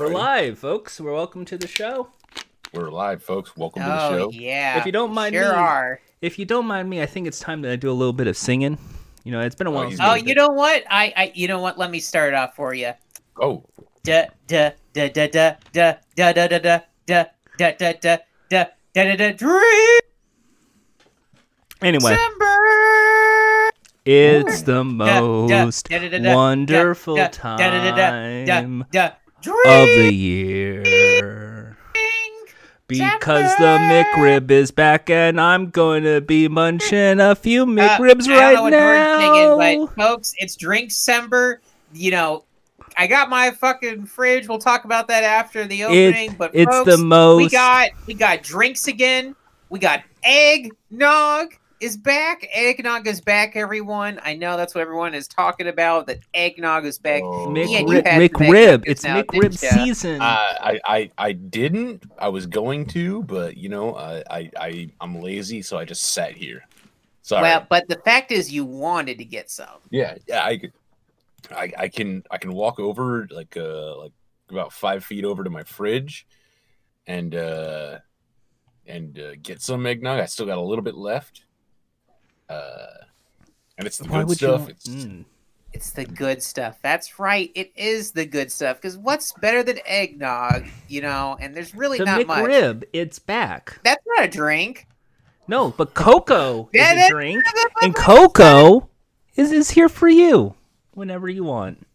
We're live, folks. We're welcome to the show. We're live, folks. Welcome to Oh the show. Oh, yeah. If you don't mind sure me- are. If you don't mind me, I think it's time to do a little bit of singing. You know, it's been a while. he's since Oh, you know what? I, I, you know what? Let me start off for you. Oh, Da da da da da da da da da da da da da da da da da da Dream Anyway, December. it's the Da, da, most wonderful time da, of the year. Because the McRib is back and I'm going to be munching a few McRibs Uh, don't know right what Jordan's thinking, now. but folks, it's drink December. You know, I got my fucking fridge. We'll talk about that after the opening. but it's folks, the most we got we got drinks again. We got eggnog is back. Eggnog is back, everyone. I know that's what everyone is talking about. That eggnog is back. Oh. Yeah, you McRib, had McRib. McRib It's now, McRib season. Uh, I, I, I didn't. I was going to, but you know, I, I, I I'm lazy, so I just sat here. Sorry. Well, but the fact is, you wanted to get some. yeah, yeah. I, could- I, I can, I can walk over like, uh, like about five feet over to my fridge, and uh, and uh, get some eggnog. I still got a little bit left. Uh, and it's the Why good stuff. you? It's Mm. It's the good stuff. That's right. It is the good stuff. Because what's better than eggnog? You know, and there's really The not much. Rib, it's back. That's not a drink. No, but cocoa is a drink, and cocoa is is here for you whenever you want.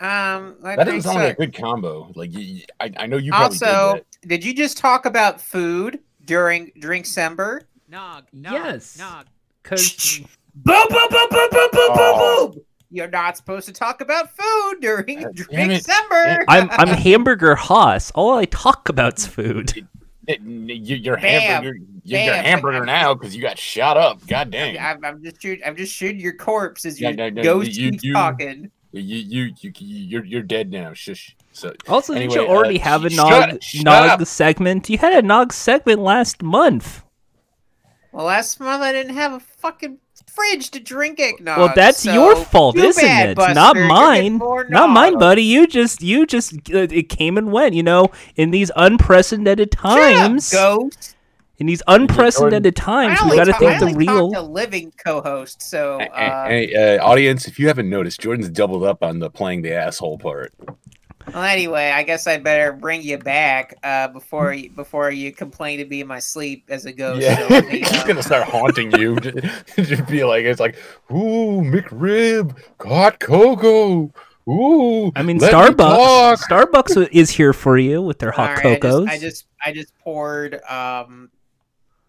Um, that that doesn't drinks sound like a good combo. Like, you, you- I, I know you probably Also, did that. did you just talk about food during drink December? Nog, nog, Yes. nog. Because Boom, boom, boom, boom, boom, boom, Oh. boom, boom. You're not supposed to talk about food during God drink damn. December. I'm I'm hamburger Haas. All I talk about's food. It- you- You're Bam. hamburger. You're, you're hamburger now because you got shot up. God dang. I'm, I'm just shooting. I'm just shooting your corpse as you Yeah, no, no, ghost you- keep you- talking. You you you you're you're dead now. Shush. So Also, didn't you already uh, have a sh- nog shut- shut nog up. segment? You had a nog segment last month. Well, last month I didn't have a fucking fridge to drink eggnog. well, that's so your fault, isn't bad, it? Buster. Not mine. Not mine, buddy. You just you just uh, it came and went. You know, in these unprecedented Shut up, times. ghost. In these unprecedented times, I we only got to talk- think I the only real. talk to living co-host. So Hey, uh, hey, uh, audience, if you haven't noticed, Jordan's doubled up on the playing the asshole part. Well, anyway, I guess I better bring you back uh, before you before you complain to be in my sleep as a ghost. Yeah, So let me, he's uh, gonna start haunting you. Just be like, it's like, ooh, McRib, got cocoa. Ooh, I mean, let me Starbucks. talk." Starbucks is here for you with their hot All right, cocos. I just, I just I just poured. Um,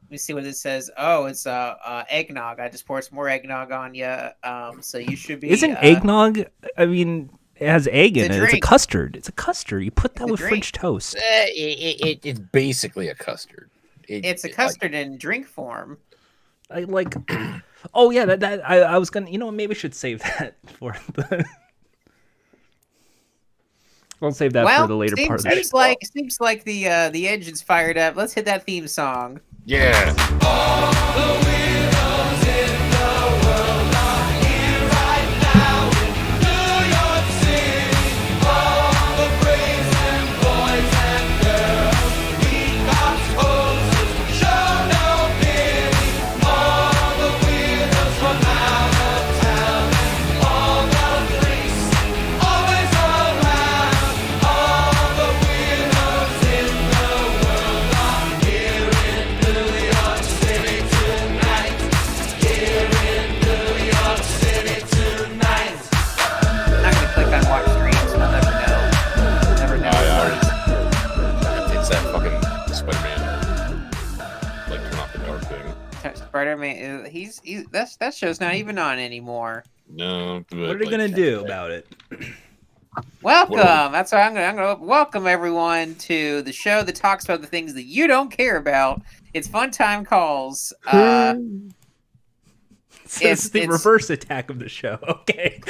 let me see what it says. Oh, it's uh, uh eggnog. I just poured some more eggnog on you. Um, so you should be. Isn't uh, eggnog? I mean, it has egg in a it. It's a custard. It's a custard. You put that It's with. French toast. Uh, it, it, it's basically a custard. It- It's a it- like, custard in drink form. I like. Oh yeah, that that I, I was gonna. You know, what, maybe we should save that for the. I'll save that well, for the later seems, part of the show. seems like seems like the uh, the engine's fired up. Let's hit that theme song. yeah. Spider-Man, uh, he's, he's that's that show's not even on anymore. No. What are they gonna do about it? Welcome. Whoa. That's why I'm gonna, I'm gonna welcome everyone to the show that talks about the things that you don't care about. It's fun time calls. Uh, It's, it's- the it's- reverse attack of the show. Okay.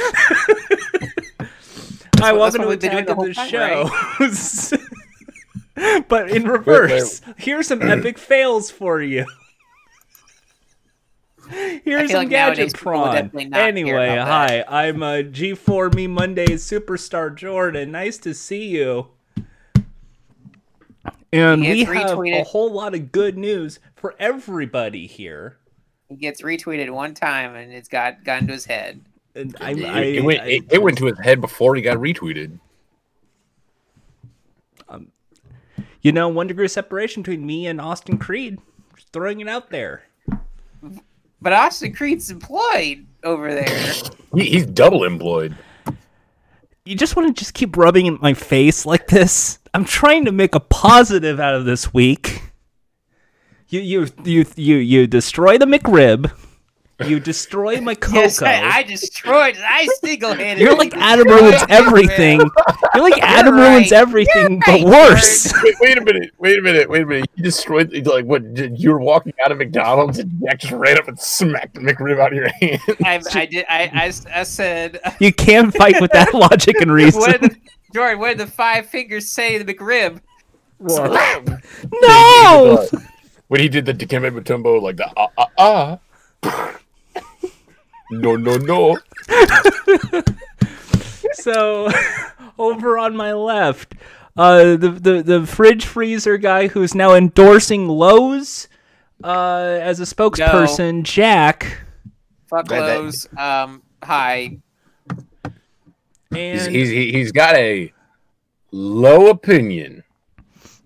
I what- that's welcome what to we've Attack doing of the the whole Show. but in reverse, here's some epic fails for you. Here's feel some like gadget prawn. definitely not care Anyway, about hi, I'm uh, G4 Me Mondays superstar Jordan. Nice to see you. And we gets have a whole lot of good news for everybody here. He gets retweeted one time and it's got got into his head. And I, it, I, it went, I- it, it went to his head before he got retweeted. Um, you know, one degree of separation between me and Austin Creed. Just throwing it out there. But Austin Creed's employed over there. He, he's double employed. You just want to just keep rubbing in my face like this. I'm trying to make a positive out of this week. You you you you you destroy the McRib. You destroy my cocoa. Yes, I, I destroyed. I single handed. You're like Adam ruins everything. You're like Adam You're ruins right. everything, You're but right, worse. Wait, wait a minute. Wait a minute. Wait a minute. You destroyed like what? did- You were walking out of McDonald's and Jack just ran up and smacked the McRib out of your hand. I, I did. I, I, I said. You can't fight with that logic and What reason. did the, Jordan? What did the five fingers say to the McRib? No. when he did the Dikembe Mutombo, like the ah ah ah. No no no. So over on my left, uh, the, the the fridge freezer guy who's now endorsing Lowe's uh, as a spokesperson, Jack. Fuck That- that- Lowe's. Um. Hi. And He's, he's he- he's got a low opinion.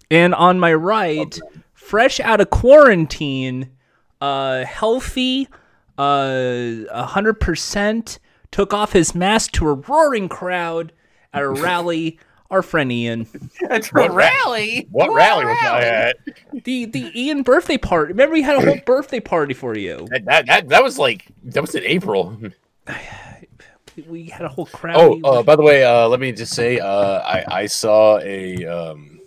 and on my right, fresh out of quarantine, uh, healthy, uh, hundred percent, took off his mask to a roaring crowd at a rally. Our friend Ian. At What a rally. What rally was I at? The the Ian birthday party. Remember, we had a whole birthday party for you. That, that, that, that was like that was in April. We had a whole crowd. Oh, uh, by the way, uh, let me just say, uh, I I saw a um,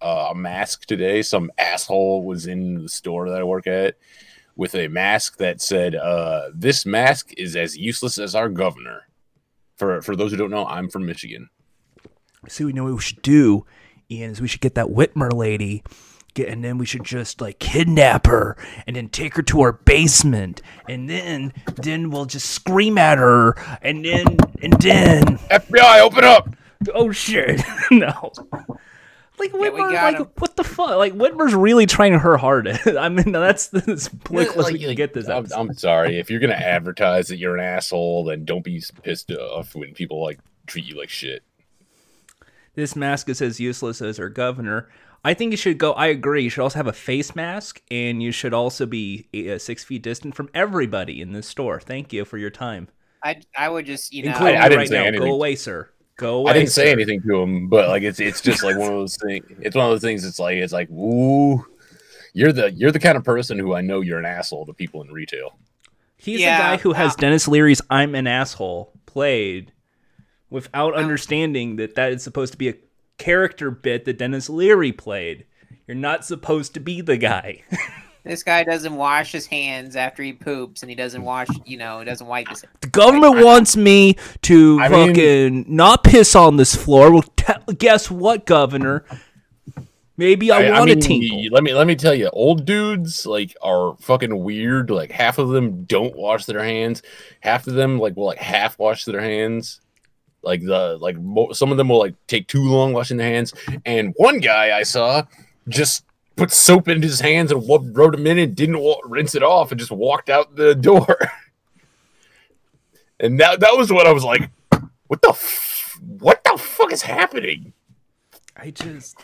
uh, a mask today. Some asshole was in the store that I work at with a mask that said, uh, "This mask is as useless as our governor." For for those who don't know, I'm from Michigan. See, we know what we should do, Ian, is we should get that Whitmer lady, get, and then we should just like kidnap her and then take her to our basement, and then then we'll just scream at her, and then and then FBI, open up! oh shit, no. Like we Whitmer, got like him. what the fuck? Like Whitmer's really trying her hardest. I mean, that's as political as Like- we can like, get this. I'm. I'm sorry if you're gonna advertise that you're an asshole, then don't be pissed off when people like treat you like shit. this mask is as useless as our governor. I think you should go. I agree. You should also have a face mask, and you should also be uh, six feet distant from everybody in this store. Thank you for your time, I I would just you know. I- I didn't right say now. anything. Go away, sir. Go away. I didn't say anything to him, but like it's it's just like one of those things. It's one of those things. It's like it's like ooh, you're the you're the kind of person who I know you're an asshole to people in retail. He's Yeah, the guy who has uh, Denis Leary's "I'm an asshole" played without understanding that that is supposed to be a character bit that Denis Leary played. You're not supposed to be the guy. This guy doesn't wash his hands after he poops, and he doesn't wash. You know, he doesn't wipe his. The government wants me to I mean- fucking not piss on this floor. Well, te- guess what, Governor? Maybe I, want mean, to tinkle. Let me let me tell you, old dudes like are fucking weird. Like half of them don't wash their hands. Half of them like will like half wash their hands. Like the like mo- some of them will like take too long washing their hands. And one guy I saw just put soap in his hands and wrote him in and didn't rinse it off and just walked out the door. and that that was what I was like, what the f- what the fuck is happening? I just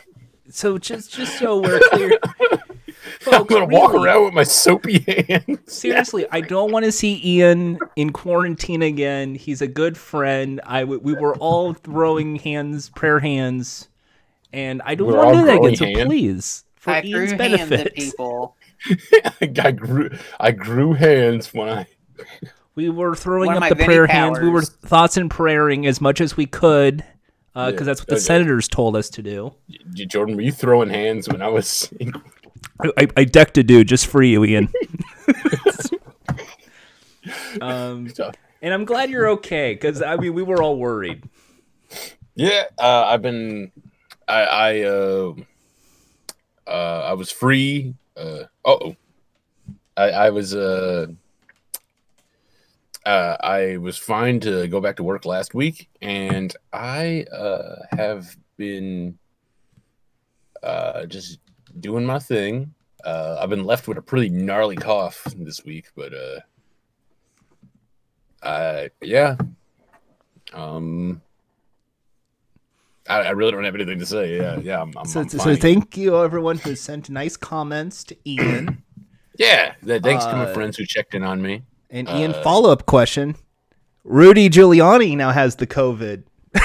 so just just so we're clear, I'm gonna walk around with my soapy hands. Seriously, I don't want to see Ian in quarantine again. He's a good friend. I we were all throwing hands, prayer hands, and I don't We're want to do that again. So please, for I threw Ian's hands at people. I grew I grew hands when I we were throwing One up the prayer Vinnie hands. We were thoughts and praying as much as we could, because Yeah, that's what the okay. senators told us to do. J- Jordan, were you throwing hands when I was I, I, I decked a dude just for you, Ian. um, and I'm glad you're okay because I mean we were all worried. Yeah, uh, I've been I I uh uh I was free. Uh oh. I I was uh uh, I was fine to go back to work last week, and I uh, have been Uh, just doing my thing. Uh, I've been left with a pretty gnarly cough this week, but uh, uh, yeah. Um, I, I really don't have anything to say. Yeah, yeah. I'm, I'm, So, I'm so thank you everyone who sent nice comments to Ian. yeah. th- Thanks to my Uh, friends who checked in on me. And Ian, Uh, follow up question: Rudy Giuliani now has the COVID. Is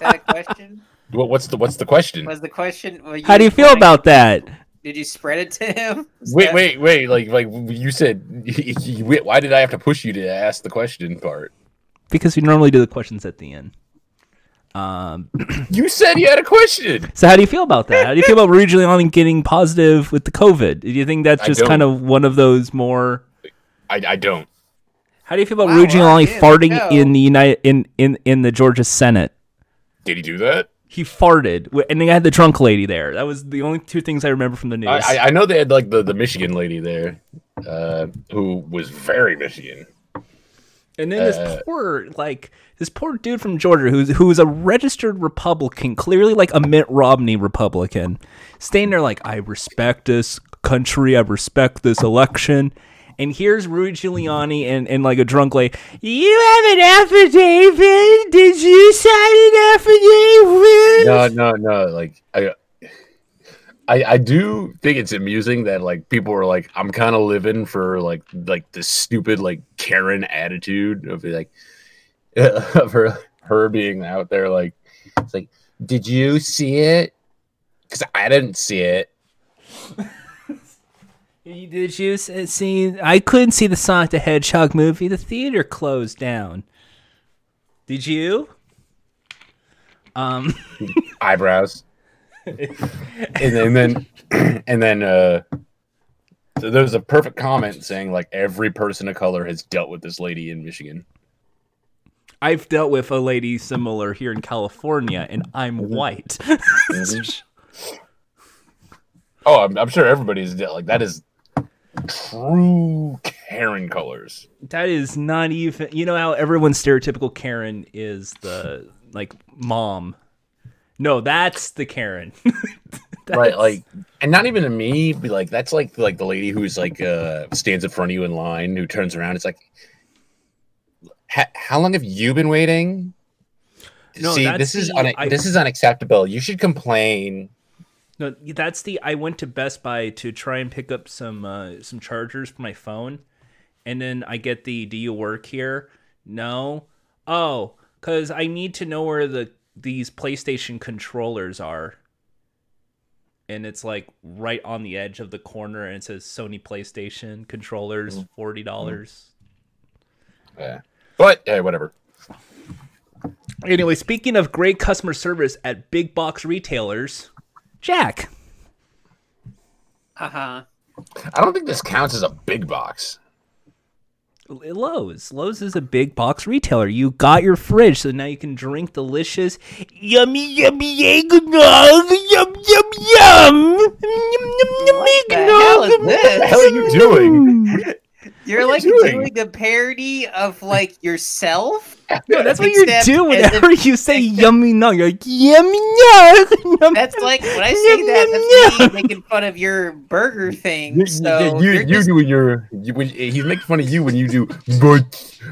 that a question? What, what's the what's the question? Was the question? were How do you feel about that? Did you spread it to him? Is Wait, that- wait, wait! Like, like you said, why did I have to push you to ask the question part? Because we normally do the questions at the end. Um, You said you had a question. so how do you feel about that? How do you feel about Rudy Giuliani getting positive with the COVID? Do you think that's just kind of one of those more? I, I don't. How do you feel about Wow, Rudy Giuliani farting No. in the United in, in in the Georgia Senate? Did he do that? He farted, wi- and they had the drunk lady there. That was the only two things I remember from the news. I, I, I know they had like the, the Michigan lady there, uh, who was very Michigan. And then this Uh, poor, like this poor dude from Georgia, who's who's a registered Republican, clearly like a Mitt Romney Republican, standing there like I respect this country, I respect this election. And here's Rudy Giuliani and, and like a drunk lady. You have an affidavit? Did you sign an affidavit? No, no, no. Like I, I, I do think it's amusing that like people are like, I'm kind of living for like like this stupid like Karen attitude of like of her her being out there like it's like, did you see it? Because I didn't see it. Did you see? I couldn't see the Sonic the Hedgehog movie. The theater closed down. Did you? Um. eyebrows. And, then- and then uh so there's a perfect comment saying like every person of color has dealt with this lady in Michigan. I've dealt with a lady similar here in California, and I'm white. Oh, I'm, I'm sure everybody's dealt like that is true Karen colors. that is not even. You know how everyone's stereotypical Karen is the like mom. No, that's the Karen. Right, like and not even to me, be like that's like like the lady who's like uh stands in front of you in line who turns around. It's like how long have you been waiting? No, See, that's this is the- un- I- this is unacceptable. You should complain. No, that's the. I went to Best Buy to try and pick up some uh, some chargers for my phone, and then I get the. Do you work here? No. Oh, because I need to know where the these PlayStation controllers are. And it's like right on the edge of the corner, and it says Sony PlayStation controllers, forty dollars. Yeah. But hey, whatever. Anyway, speaking of great customer service at big box retailers, Jack. Uh huh. I don't think this counts as a big box. Lowe's. Lowe's is a big box retailer. You got your fridge, so now you can drink delicious, yummy, yummy eggnog. Yum, yum, yum. Yum, yum, yum, What the eggnog. hell is this? What the hell are you doing? You're are like you doing? doing a parody of like yourself. No, that's what you do whenever you say yummy nog. You're like, yummy. Yum, That's like when I yum, say that, yum, that's me making fun of your burger thing. You, So you, you're you just- doing your you, when, he's making fun of you when you do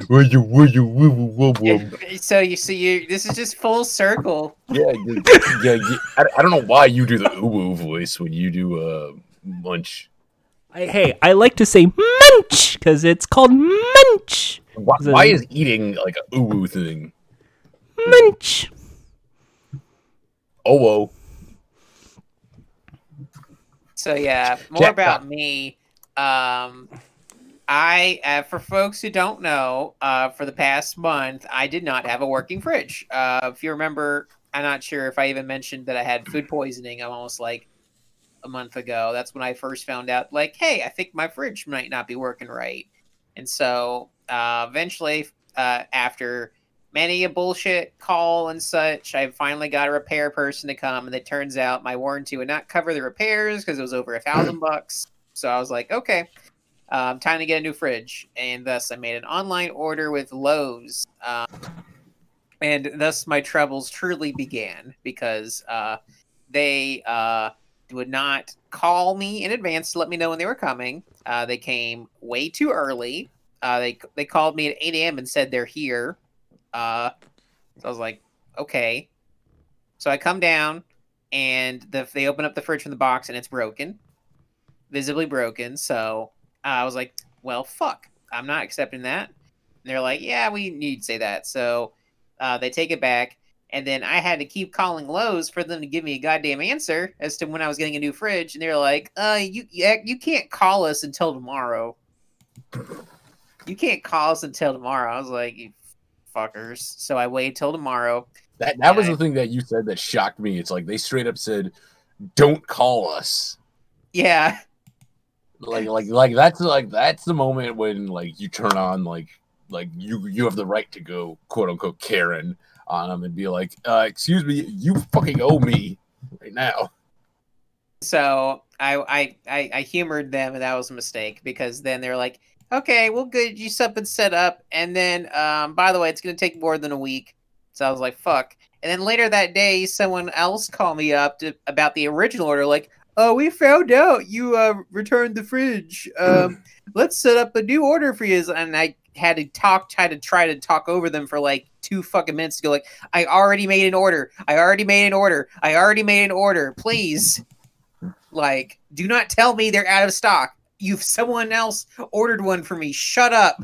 when you you so you see you. This is just full circle. yeah you- yeah you, I, I don't know why you do the ooh voice when you do uh munch I, hey, I like to say munch because it's called munch. why, Is why is eating like a ooh woo thing Munch. oh whoa So yeah, more Jack- about me. Um, I, uh, for folks who don't know, uh, for the past month, I did not have a working fridge. Uh, if you remember, I'm not sure if I even mentioned that I had food poisoning I'm almost like a month ago. That's when I first found out, like, hey, I think my fridge might not be working right. And so uh, eventually, uh, after many a bullshit call and such, I finally got a repair person to come, and it turns out my warranty would not cover the repairs because it was over a thousand bucks. So I was like, okay, um, time to get a new fridge, and thus I made an online order with Lowe's. Um, and thus my troubles truly began because uh, they uh, would not call me in advance to let me know when they were coming. Uh, they came way too early. Uh, they they called me at 8 a.m. and said they're here. Uh, so I was like, okay. So I come down, and the, they open up the fridge from the box, and it's broken, visibly broken. So I was like, well, fuck, I'm not accepting that. And they're like, yeah, we need to say that. So uh, they take it back, and then I had to keep calling Lowe's for them to give me a goddamn answer as to when I was getting a new fridge. And they're like, uh, you you can't call us until tomorrow. You can't call us until tomorrow. I was like, you fuckers. So I waited till tomorrow. That that was the thing that you said that shocked me. It's like they straight up said, "Don't call us." Yeah. Like like like that's like that's the moment when like you turn on like like you you have the right to go quote unquote Karen on them and be like, uh, "Excuse me, you fucking owe me right now." So I I I, humored them, and that was a mistake because then they're like, "Okay, we'll get you something set up," and then um, by the way, it's gonna take more than a week. So I was like, "Fuck." And then later that day, someone else called me up to, about the original order, like, "Oh, we found out you uh, returned the fridge. Um, let's set up a new order for you." And I had to talk, had to try to talk over them for like two fucking minutes to go like, I already made an order. I already made an order. I already made an order. Please, like, do not tell me they're out of stock. You've someone else ordered one for me. Shut up.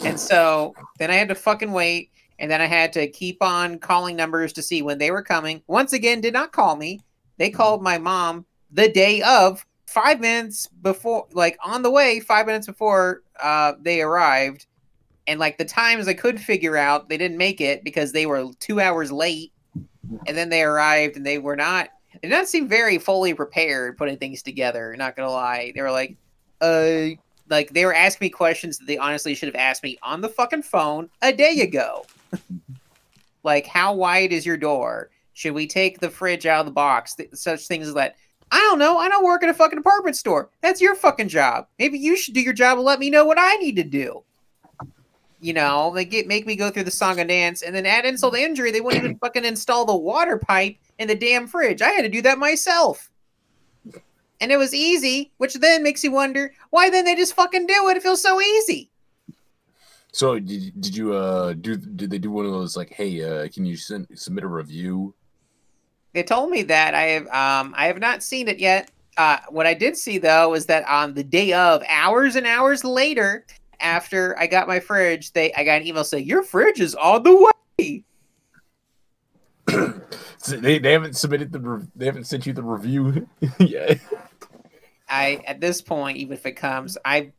And so then I had to fucking wait, and then I had to keep on calling numbers to see when they were coming. Once again, did not call me. They called my mom the day of, five minutes before, like on the way, five minutes before uh, they arrived and like the times I could figure out, they didn't make it because they were two hours late, and then they arrived and they were not. They did not seem very fully prepared putting things together. Not gonna lie, they were like, uh, like they were asking me questions that they honestly should have asked me on the fucking phone a day ago. like, how wide is your door? Should we take the fridge out of the box? Th- such things as that. I don't know. I don't work at a fucking department store. That's your fucking job. Maybe you should do your job and let me know what I need to do you know, they get make me go through the song and dance, and then add insult to injury, they wouldn't even fucking install the water pipe in the damn fridge. I had to do that myself. And it was easy, which then makes you wonder why then they just fucking do it. It feels so easy. So did, did you uh do did they do one of those like hey uh can you send, submit a review? They told me that I have um I have not seen it yet. Uh, what I did see though is that on the day of, hours and hours later, after I got my fridge, they I got an email saying your fridge is on the way. so they, they haven't submitted the re- they haven't sent you the review yet. I at this point, even if it comes, I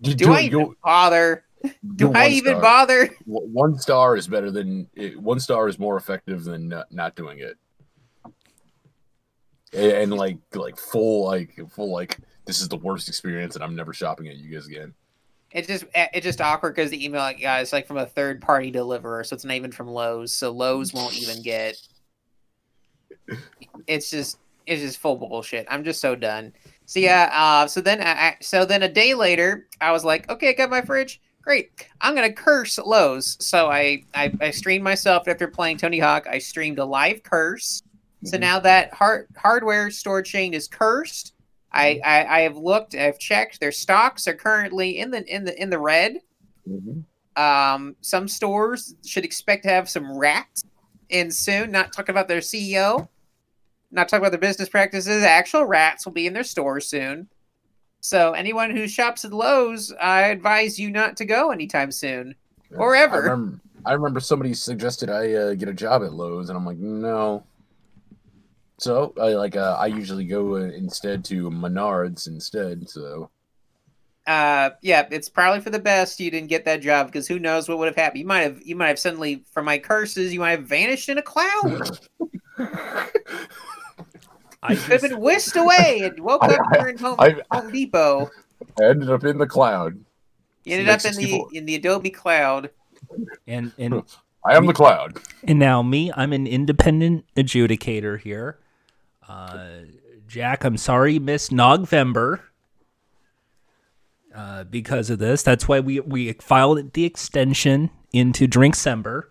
do, do I even bother? Do I even star. bother? One star is better than one star is more effective than not, not doing it. And, and like like full like full like this is the worst experience and I'm never shopping at you guys again. It's just eh, it's just awkward because the email it's like from a third party deliverer, so it's not even from Lowe's. So Lowe's won't even get. It's just it's just full bullshit. I'm just so done. So yeah, uh, so then I, so then a day later, I was like, okay, I got my fridge. Great. I'm gonna curse Lowe's. So I I, I streamed myself after playing Tony Hawk. I streamed a live curse. So mm-hmm. now that hard hardware store chain is cursed, I, mm-hmm. I, I have looked, I've checked. Their stocks are currently in the in the in the red. Mm-hmm. Um, some stores should expect to have some rats in soon. Not talking about their CEO, not talking about their business practices. Actual rats will be in their stores soon. So anyone who shops at Lowe's, I advise you not to go anytime soon or ever. I remember, I remember somebody suggested I uh, get a job at Lowe's, and I'm like, no. So I like uh, I usually go uh, instead to Menards instead. So uh yeah it's probably for the best you didn't get that job because who knows what would have happened you might have you might have suddenly from my curses you might have vanished in a cloud I have been whisked away and woke I, up here in Home, I, Home Depot. I ended up in the cloud. You ended up in the in the Adobe cloud. And and I am the cloud. And now me, I'm an independent adjudicator here. Uh, Jack, I'm sorry missed November uh, because of this. That's why we, we filed the extension into Drinkcember.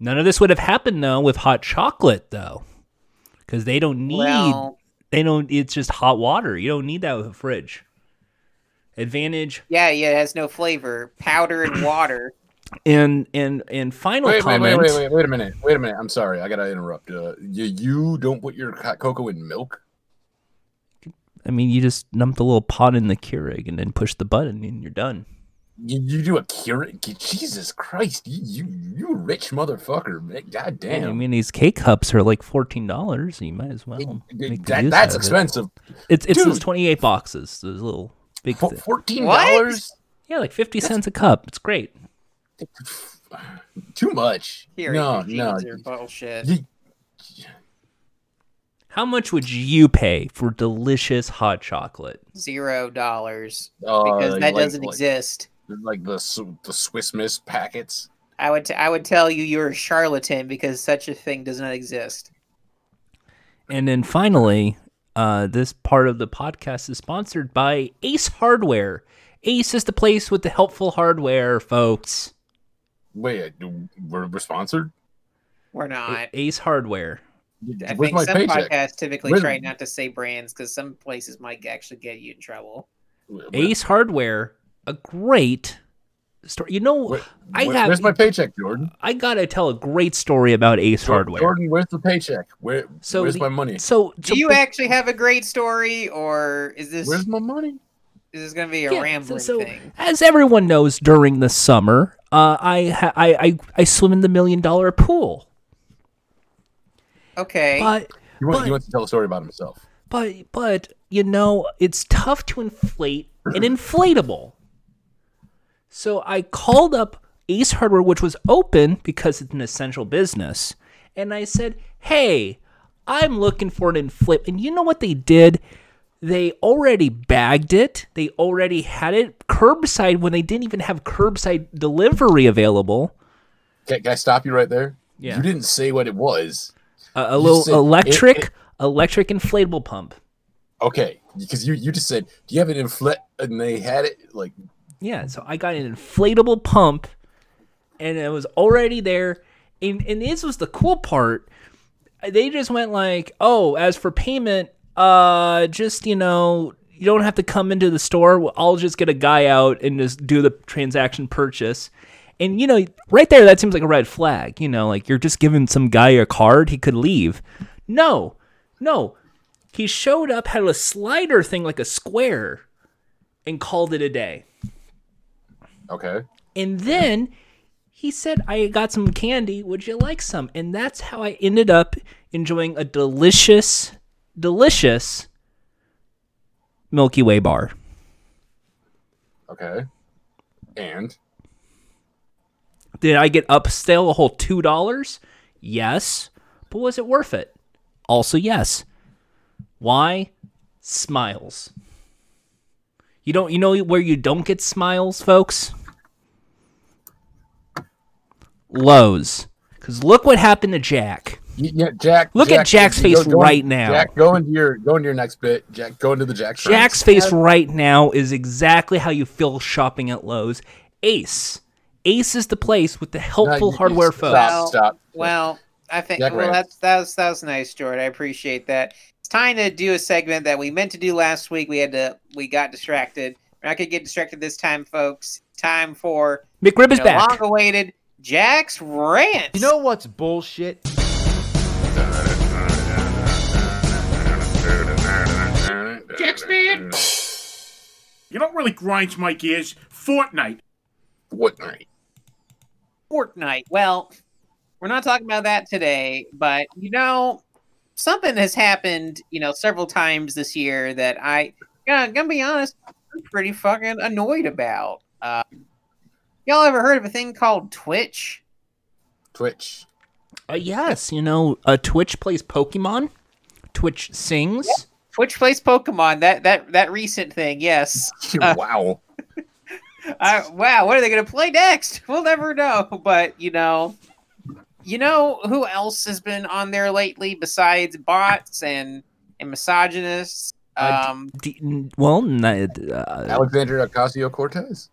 None of this would have happened though with hot chocolate though, because they don't need. Well, they don't. It's just hot water. You don't need that with a fridge. Advantage yeah, yeah, it has no flavor. Powder and water. And and and final Wait, wait, comment. wait, wait, wait, wait a minute. Wait a minute. I'm sorry. I gotta interrupt. Uh, you, you don't put your hot cocoa in milk? I mean, you just dump the little pot in the Keurig and then push the button and you're done. You, you do a Keurig? Jesus Christ! You you, you rich motherfucker, man. God Yeah, damn. I mean, these K-Cups are like fourteen dollars. You might as well. It- make it- the that, that's out of it. expensive. It's it's those twenty eight boxes. Those little big. Fourteen dollars? yeah, like fifty cents a cup. It's great. Too much. Here, no, no. bullshit. How much would you pay for delicious hot chocolate? Zero dollars uh, because that like- doesn't like- exist. Like the the Swiss Miss packets. I would t- I would tell you you're a charlatan because such a thing does not exist. And then finally, uh, this part of the podcast is sponsored by Ace Hardware. Ace is the place with the helpful hardware, folks. Wait, uh, we're, we're sponsored. We're not. Ace Hardware. I Where's think my some paycheck? podcasts typically Where's- try not to say brands because some places might actually get you in trouble. Ace Hardware, a great story. You know, where- I have. Where's my paycheck, Jordan? I gotta tell a great story about Ace Jor- Hardware. Jordan, where's the paycheck? Where? So where's the- my money? So, Do you be- actually have a great story, or is this Where's my money? Is this going to be a Yeah, rambling so, thing? as everyone knows, during the summer, uh, I, ha- I I I swim in the million dollar pool. Okay, But He wants, But- he wants to tell a story about himself. but but you know it's tough to inflate an inflatable so i called up ace hardware which was open because it's an essential business and i said hey i'm looking for an inflate and you know what they did they already bagged it they already had it curbside when they didn't even have curbside delivery available Can, can I stop you right there? Yeah. You didn't say what it was. a, a You little said it- electric it- electric inflatable pump Okay, because you you just said, "Do you have an inflat?" And they had it like Yeah, so I got an inflatable pump, and it was already there. And and this was the cool part. They just went like, "Oh, as for payment, uh, just you know, you don't have to come into the store. I'll just get a guy out and just do the transaction purchase." And you know, right there, that seems like a red flag. You know, like you're just giving some guy a card, he could leave. No, no, he showed up, had a slider thing like a square, and called it a day. okay. And then he said, I got some candy. Would you like some? And that's how I ended up enjoying a delicious, delicious Milky Way bar. Okay. And Did I get upsell a whole $2? Yes. But was it worth it? Also, yes. Why? Smiles. You don't you know where you don't get smiles, folks? Lowe's. Cuz look what happened to Jack. Y- yeah, Jack. Look at Jack's face go- right now. Jack, go into your go into your next bit. Jack, go into the Jack. trends. Jack's face right now is exactly how you feel shopping at Lowe's. Ace. Ace is the place with the helpful you- you- hardware stop, folks. Well- Stop. Well, I think Jack well Rance. that's that was that was nice, George. I appreciate that. It's time to do a segment that we meant to do last week. We had to we got distracted. We're not gonna get distracted this time, folks. Time for McRib is you know, back. long awaited Jack's rant. You know what's bullshit? Jack's man. You don't really grind my gears? Fortnite. Fortnite. Fortnite. Well, we're not talking about that today, but you know, something has happened, you know, several times this year that I gonna, gonna be honest, I'm pretty fucking annoyed about. Uh, y'all ever heard of a thing called Twitch? Twitch. Uh, yes, you know, uh, Twitch plays Pokemon. Twitch sings. Twitch plays Pokemon. That that that recent thing, yes. Uh, wow. I, wow, what are they gonna play next? We'll never know. But you know, you know who else has been on there lately besides bots and and misogynists? Uh, d- Um, well, n- uh, Alexandria Ocasio Cortez.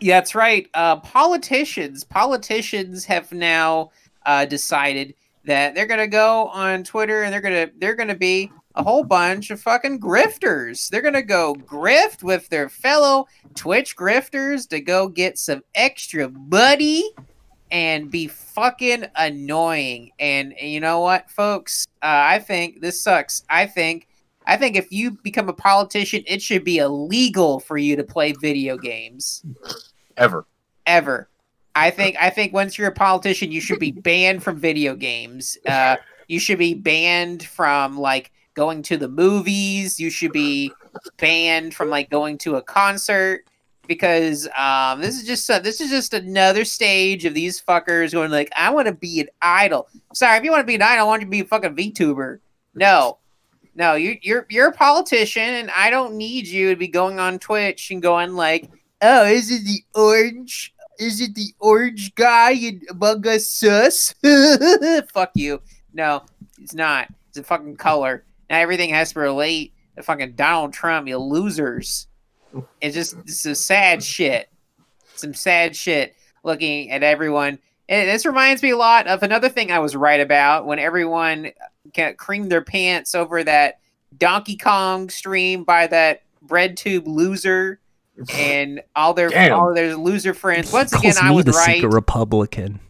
yeah, that's right. Uh, politicians, politicians have now uh, decided that they're gonna go on Twitter and they're gonna they're gonna be a whole bunch of fucking grifters. They're gonna go grift with their fellow Twitch grifters to go get some extra money and be fucking annoying. And, and you know what, folks? Uh, I think this sucks. I think I think if you become a politician, it should be illegal for you to play video games Ever. ever. I think I think once you're a politician, you should be banned from video games. Uh, you should be banned from like going to the movies. You should be banned from like going to a concert because um, this is just uh, this is just another stage of these fuckers going like, I want to be an idol. Sorry, if you want to be an idol, I want you to be a fucking VTuber. No, no, you, are you're you're a politician, and I don't need you to be going on Twitch and going like, oh, is it the orange? Is it the orange guy in Among Us Sus? Fuck you. No, it's not. It's a fucking color. Now everything has to relate to fucking Donald Trump, you losers. It's just this is sad shit. Some sad shit looking at everyone. And this reminds me a lot of another thing I was right about when everyone creamed their pants over that Donkey Kong stream by that bread tube loser and all their Damn. all their loser friends. Once again, I was the right secret Republican.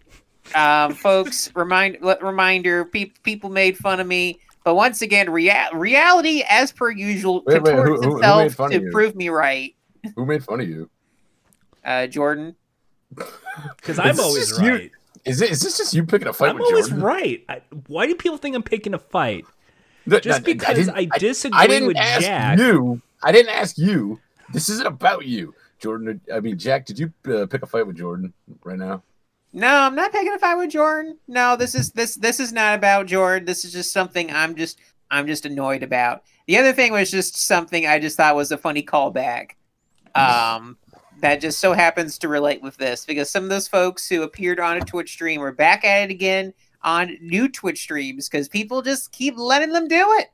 um, folks, remind reminder: pe- people made fun of me, but once again, rea- reality, as per usual, Wait, wait, who- who- who itself made fun of to prove me right. Who made fun of you? Uh, Jordan, Because I'm always just you? right. Is it? Is this just you picking a fight with Jordan? I'm with always Jordan? right. I, why do people think I'm picking a fight? Th- Just th- because didn't- I disagree I didn't with ask Jack. you. I didn't ask you. This isn't about you, Jordan. I mean, Jack. Did you uh, pick a fight with Jordan right now? No, I'm not picking a fight with Jordan. No, this is this this is not about Jordan. This is just something I'm just I'm just annoyed about. The other thing was just something I just thought was a funny callback. Um, that just so happens to relate with this because some of those folks who appeared on a Twitch stream are back at it again on new Twitch streams because people just keep letting them do it.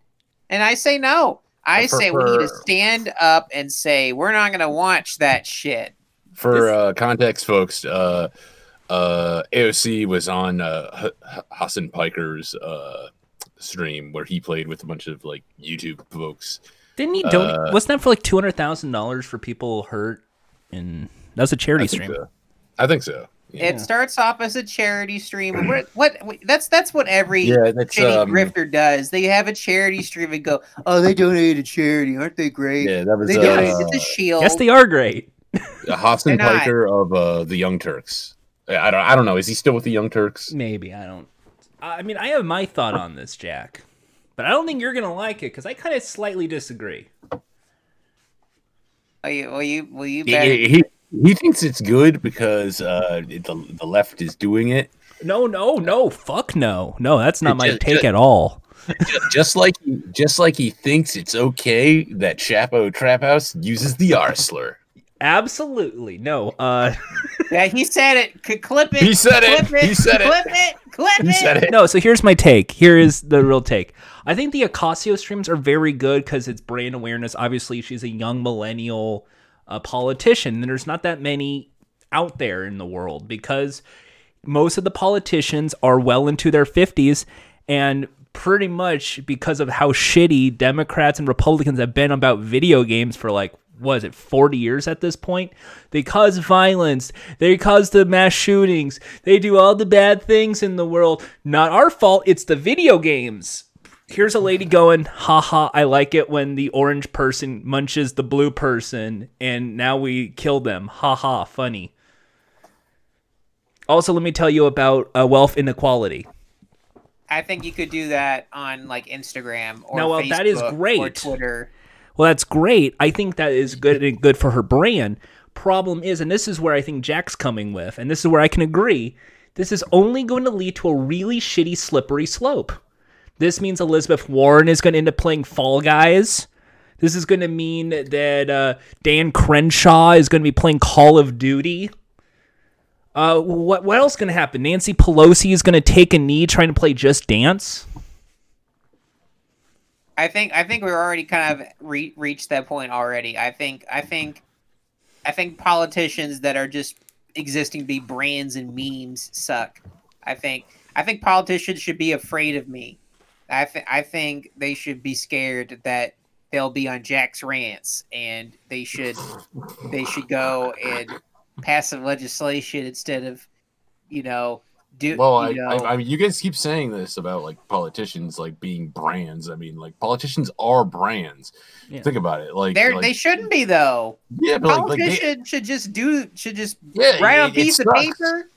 And I say no. I For- say we need to stand up and say we're not going to watch that shit. For uh, context, folks, uh, uh, AOC was on uh, H- H- Hassan Piker's uh, stream where he played with a bunch of like YouTube folks. Didn't he donate? Uh, wasn't that for like two hundred thousand dollars for people hurt? And that was a charity I stream. so. I think so. Yeah, It starts off as a charity stream. and What, what that's that's what every yeah that's shitty um, grifter does. They have a charity stream and go, "Oh, they donated to charity, aren't they great? yeah that was they uh, donated it's a shield." Yes, they are great. Hassan They're not. Piker of uh, the Young Turks. I I don't. I don't know. Is he still with the Young Turks? Maybe I don't. I mean, I have my thought on this, Jack, but I don't think you're gonna like it because I kind of slightly disagree. Are you? Will you? Will you He, bet? he, he thinks it's good because uh, the the left is doing it. No, no, no, fuck no, no. That's not my Just- take just- at all. just like he, just like he thinks it's okay that Chapo Trap House uses the R slur. Absolutely no. Uh, yeah, he said it. C- clip it. He said it. Clip He said it. Clip it. Clip He it. said it. no. So here's my take. Here is the real take. I think the Ocasio streams are very good because it's brand awareness. Obviously, she's a young millennial uh, politician, and there's not that many out there in the world because most of the politicians are well into their 50s and pretty much because of how shitty Democrats and Republicans have been about video games for like what is it 40 years at this point? They cause violence. They cause the mass shootings. They do all the bad things in the world. Not our fault. It's the video games. Here's a lady going haha i like it when the orange person munches the blue person and now we kill them. Haha funny. Also, let me tell you about uh, wealth inequality. I think you could do that on like Instagram or No, well, Facebook that is or great. Twitter. Well, that's great. I think that is good and good for her brand. Problem is, and this is where I think Jack's coming with, and this is where I can agree, this is only going to lead to a really shitty, slippery slope. This means Elizabeth Warren is going to end up playing Fall Guys. This is going to mean that uh, Dan Crenshaw is going to be playing Call of Duty. Uh, what what else going to happen? Nancy Pelosi is going to take a knee trying to play Just Dance. I think I think we're already kind of re- reached that point already. I think I think I think politicians that are just existing to be brands and memes suck. I think I think politicians should be afraid of me. I th- I think they should be scared that they'll be on Jack's rants, and they should they should go and pass some legislation instead of, you know, do. Well, I, you know, I, I mean, you guys keep saying this about like politicians like being brands. I mean, like politicians are brands. Yeah. Think about it. Like, they're, like they shouldn't be though. yeah, but like, like they, Politicians should just do should just Yeah, write on a piece of paper.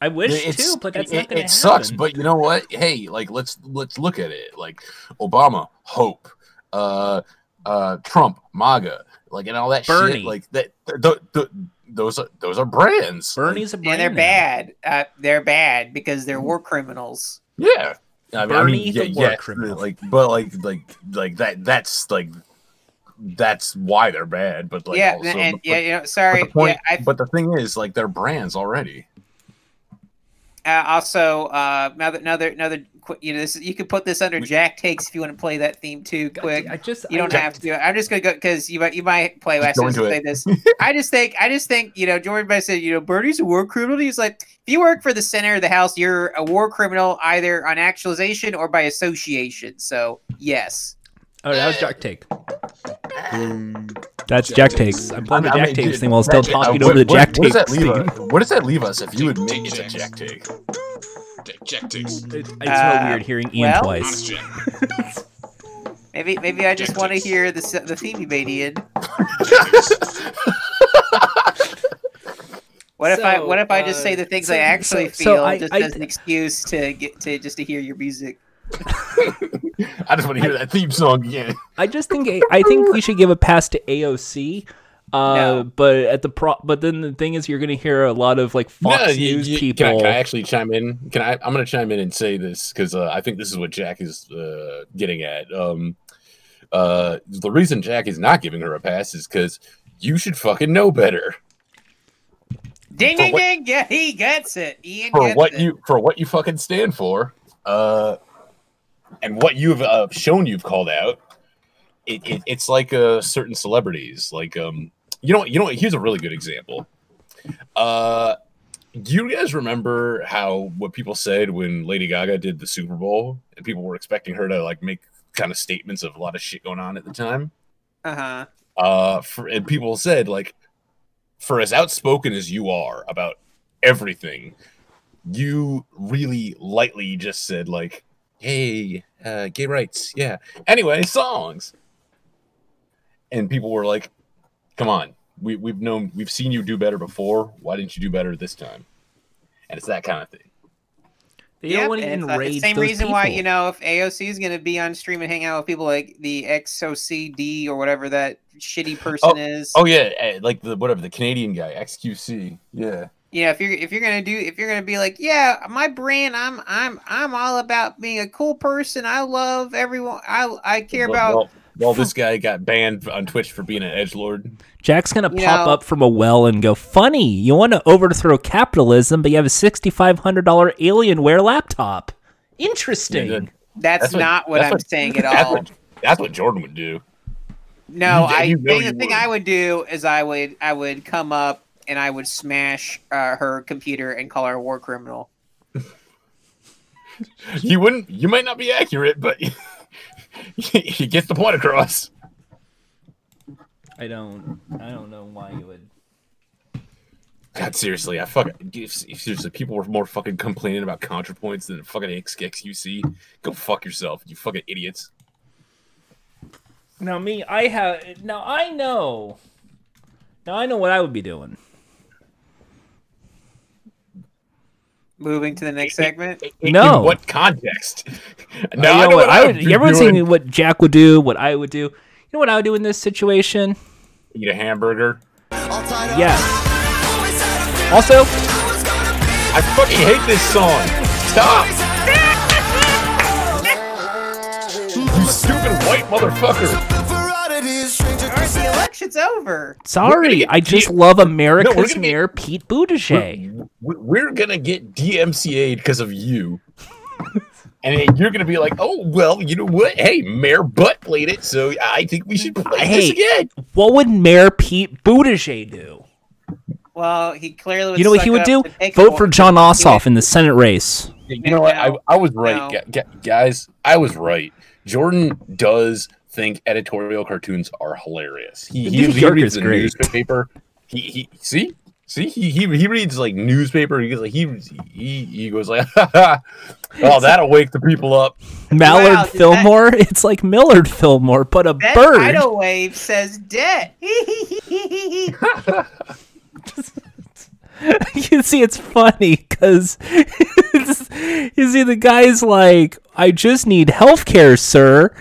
I wish it's- too, but that's it, not going to it happen. sucks. But you know what? Hey, like let's let's look at it. Like Obama, hope, uh, uh, Trump, MAGA, like and all that Bernie. shit. Like that. th- th- those are those are brands. Bernie's a brand. And they're now. bad. Uh, they're bad because they're war criminals. Yeah. I mean, I Bernie mean, the yeah, war yeah, criminal. like, but like, like, like that. That's like, that's why they're bad. But like, yeah, also, and but, yeah, you know, sorry. but the point, yeah, but the thing is, like, they're brands already. Uh, also, uh, another, another, another. You know, this you could put this under We- Jack takes if you want to play that theme too. Quick, I just you don't I, have to. I'm just gonna go because you might, you might play. Last go as into say it. this. I just think, I just think, you know, Jordan might say, you know, Bernie's a war criminal. He's like, if you work for the center of the house, you're a war criminal either on actualization or by association. So yes, Oh, that was Jack Take. That's Jack Takes. I'm playing the I Jack mean, Takes dude, thing while still that- talking uh, over the what- Jack what, what does Takes that leave theme. us? What does that leave us if you admit Take it's a Jack take? Jack- Jack takes. It, it's Uh, so weird hearing Ian well- twice. Jack. maybe, maybe I just want to hear the s- the theme you made, Ian. What if I, So, what if I just uh, say the things so- I actually so- so feel I- just I- as an excuse to get to just to hear your music? I just want to hear that theme song again. I just think I think we should give a pass to AOC. Uh, No. but at the pro, but then the thing is, you're gonna hear a lot of like Fox No, you- News you- people. Can I, can I actually chime in? Can I? I'm going to chime in and say this because uh, I think this is what Jack is uh, getting at. Um, uh, the reason Jack is not giving her a pass is because you should fucking know better Ding For ding what- ding! Yeah, he gets it. Ian for gets what it. you for what you fucking stand for, uh, and what you've uh, shown you've called out. It, it, it's like uh, certain celebrities, like um, you know, you know. Here's a really good example. Uh, do you guys remember how what people said when Lady Gaga did the Super Bowl and people were expecting her to like make kind of statements of a lot of shit going on at the time? Uh huh. uh for and people said like for as outspoken as you are about everything you really lightly just said like hey uh gay rights yeah. Anyway songs. And people were like come on we, we've known we've seen you do better before. Why didn't you do better this time? And it's that kind of thing. They Yeah, don't want to and it's the same those reason why you know if AOC is going to be on stream and hang out with people like the XOCD or whatever that shitty person is. oh yeah eh, like the whatever the canadian guy xqc yeah Yeah, if you're if you're gonna do if you're gonna be like, yeah, my brand, I'm I'm I'm all about being a cool person. I love everyone. I I care well, about. well, well this guy got banned on twitch for being an edge lord Jack's gonna You pop know- up from a well and go, "Funny, you want to overthrow capitalism, but you have a sixty-five hundred dollar Alienware laptop. Interesting." Yeah, That's, That's not what that's I'm what- saying at That's all. what, that's what Jordan would do. No, You- I you know think the you thing. I would do is I would I would come up and I would smash uh, her computer and call her a war criminal. You wouldn't. You might not be accurate, but he gets the point across. I don't. I don't know why you would. God, seriously, I fucking if, if seriously, people were more fucking complaining about ContraPoints than fucking XXUC. Go fuck yourself, you fucking idiots. Now me, I have. Now I know. Now I know what I would be doing. Moving to the next segment. No. In what context? Uh, you I know know what what I I would. would be Everyone's doing. saying what Jack would do, what I would do. You know what I would do in this situation? Eat a hamburger. Yes. Also, I fucking hate this song. Stop. you stupid white motherfucker. All right, the election's over. sorry, get I just D- love No, America's we're gonna get- mayor, Pete Buttigieg. We're, we're gonna get DMCA'd because of you. And you're gonna be like, oh well, you know what? Hey, Mayor Butt played it, so I think we should play Hey. this again. What would Mayor Pete Buttigieg do? Well, he clearly would You know what he would do? Vote for. John He Ossoff in the Senate race. You know what? I, I was right, No. Gu- gu- guys. I was right. Jordan does think editorial cartoons are hilarious. He, he, he reads the great. newspaper. He, he see see he, he he reads like newspaper. He goes like he he, he goes like, oh that'll wake the people up. Mallard Wow, did that- Fillmore. It's like Millard Fillmore, but a That bird. tidal wave says dead. you see, it's funny because you see the guy's like, "I just need health care, sir,"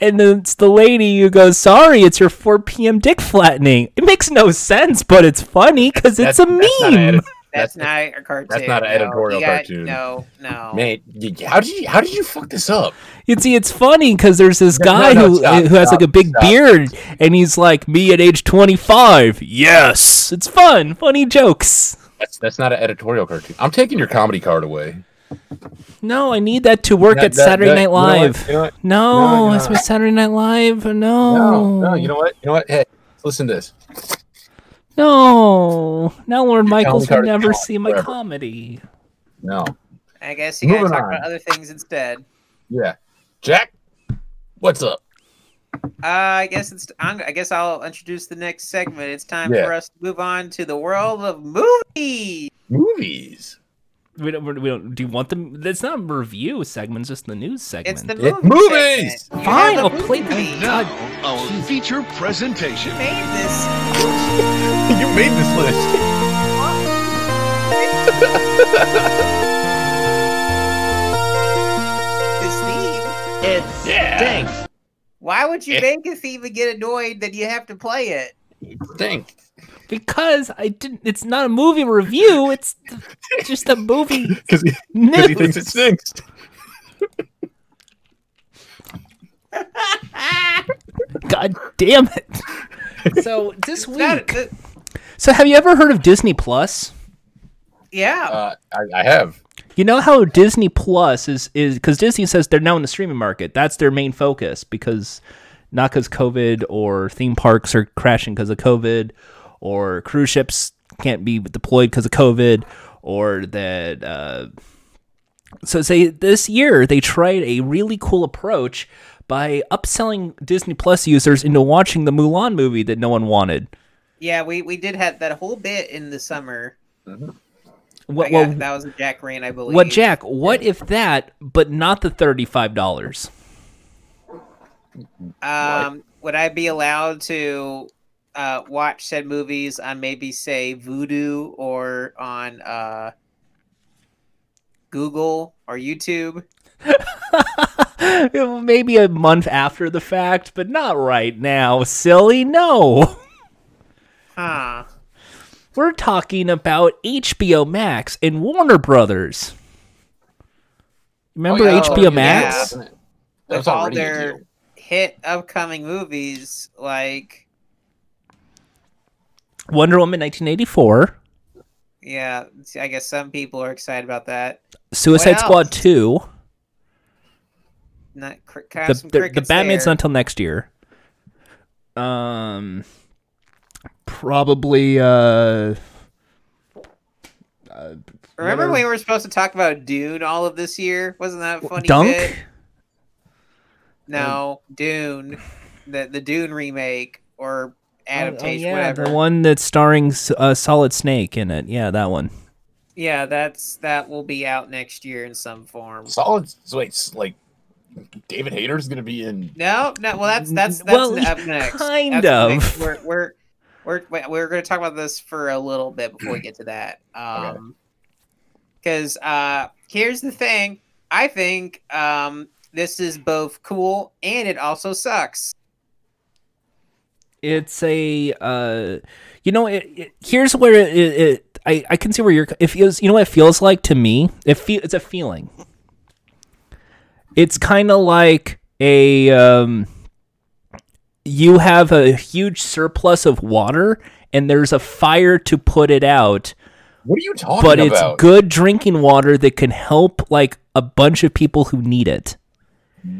and then it's the lady who goes, "Sorry, it's your 4 p.m. dick flattening." It makes no sense, but it's funny because it's a That's- that's not meme. edit- That's, That's- not a cartoon. that's not an no. editorial You got- cartoon. No, no. Man, you- how did you how did you fuck this up? You see, it's funny because there's this No, guy no, who stop, who has like a big stop. beard, and he's like, "Me at age 25." Yes, it's fun, funny jokes. That's that's not an editorial cartoon. I'm taking your comedy card away. No, I need that to work That- at that- Saturday that- Night you know what? Live. You know what? No, No, that's my Saturday Night Live. No, No, no, you know what? You know what? Hey, listen to this. No. Now Lorne Michaels will never see my forever. comedy. No. I guess you gotta talk on. about other things instead. Yeah. Jack, what's up? Uh, I guess it's. I'm, I guess I'll introduce the next segment. It's time Yeah. for us to move on to the world of movies. Movies. We don't, we don't. Do you want them? That's not a review segment. It's just the news segment. It's the Yeah, movie movies! segment. You Fine, have a I'll play the- movie. Now, our feature presentation. You made this. you made this list. This theme. It Yeah. stinks. Why would you Yeah. make a theme and get annoyed that you have to play it? Think. Because I didn't. It's not a movie review. It's just a movie Because he, 'cause news. he thinks it stinks. God damn it! So this That- week. that- So have you ever heard of Disney Plus? yeah. Uh, I, I have. You know how Disney Plus is is because Disney says they're now in the streaming market. That's their main focus because not because COVID or theme parks are crashing because of COVID or cruise ships can't be deployed because of COVID or that. Uh, so say this year they tried a really cool approach by upselling Disney Plus users into watching the Mulan movie that no one wanted. yeah, we, we did have that whole bit in the summer. What, I got- what, that was a Jack Rain, I believe. what Jack? What if that, but not the thirty-five dollars? Um, would I be allowed to uh, watch said movies on maybe say Vudu or on uh, Google or YouTube? Maybe a month after the fact, but not right now. Silly, no. Huh. We're talking about HBO Max and Warner Brothers. Remember Oh, yeah. HBO yeah. Max? That With all their hit upcoming movies like Wonder Woman 1984, yeah, I guess some people are excited about that. Suicide What Squad else? 2. Not cr- kind The, of some the, the Batman's there. not until next year. Um, probably uh, Remember Whatever. we were supposed to talk about Dune all of this year? Wasn't that a funny? Dunk. bit? No, Dune, the the Dune remake or adaptation, oh, yeah, whatever. the one that's starring uh, Solid Snake in it. Yeah, that one. Yeah, that's that will be out next year in some form. Solid. So wait, like David Hayter's gonna be in. No, no. Well, that's that's that's Well, up next. kind That's of. next. We're we're we're we're going to talk about this for a little bit before we get to that. Okay. Um, because uh, here's the thing. I think um this is both cool and it also sucks. It's a, uh, you know, it, it, here's where it, it, I, I can see where you're. It feels, you know, what it feels like to me. It feel, it's a feeling. It's kind of like a, um, you have a huge surplus of water, and there's a fire to put it out, What are you talking about but it's good drinking water that can help like a bunch of people who need it.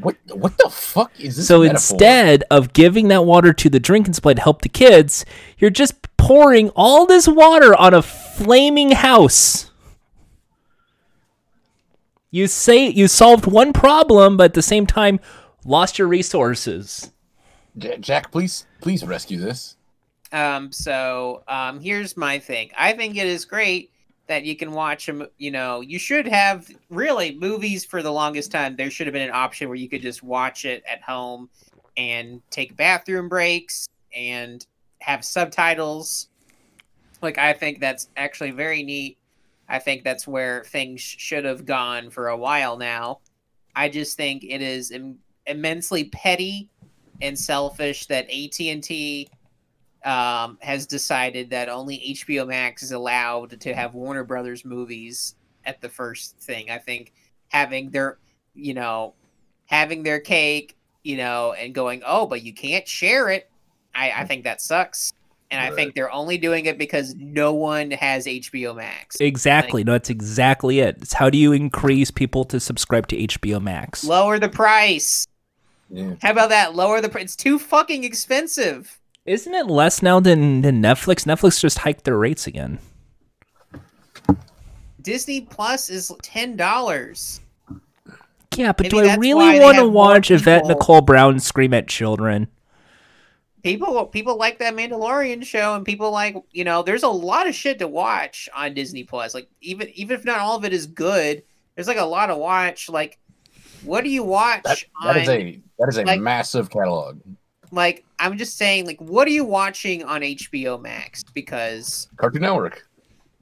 What what the fuck is this? So metaphor? instead of giving that water to the drinking supply to help the kids, you're just pouring all this water on a flaming house. You say you solved one problem, but at the same time lost your resources. Jack, please, please rescue this. Um, so um, here's my thing. I think it is great that you can watch them. You know, you should have really movies for the longest time. There should have been an option where you could just watch it at home and take bathroom breaks and have subtitles. Like, I think that's actually very neat. I think that's where things should have gone for a while now. I just think it is Im- immensely petty and selfish that AT&T um, has decided that only HBO Max is allowed to have Warner Brothers movies at the first thing. I think having their, you know, having their cake, you know, and going, oh, but you can't share it. I, I think that sucks. And I think they're only doing it because no one has HBO Max. Exactly. No, that's exactly it. It's how do you increase people to subscribe to HBO Max? Lower the price. Yeah. How about that? Lower the price. It's too fucking expensive. Isn't it less now than, than Netflix? Netflix just hiked their rates again. Disney Plus is ten dollars. Yeah, but Maybe do I really want to watch Yvette Nicole Brown scream at children? people people like that Mandalorian show, and people like you know, there's a lot of shit to watch on Disney Plus. Like even even if not all of it is good, there's like a lot to watch. Like, what do you watch That, on? that is a that is a like- massive catalog. Like, I'm just saying, like, what are you watching on HBO Max? Because Cartoon Network.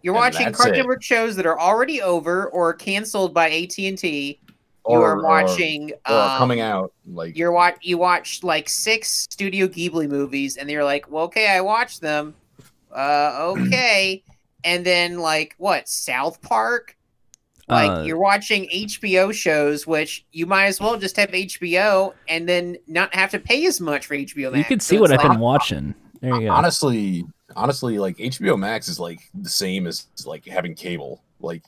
you're And watching Cartoon it. Network shows that are already over or canceled by AT and T. You are watching. or, or um, coming out like you're watch you watch like six Studio Ghibli movies, and you're like, well, okay, I watched them. Uh, okay, and then like what South Park? Like Uh, you're watching HBO shows, which you might as well just have HBO and then not have to pay as much for HBO Max. You can So see what I've like- been watching. There you go. honestly honestly like hbo max is like the same as like having cable like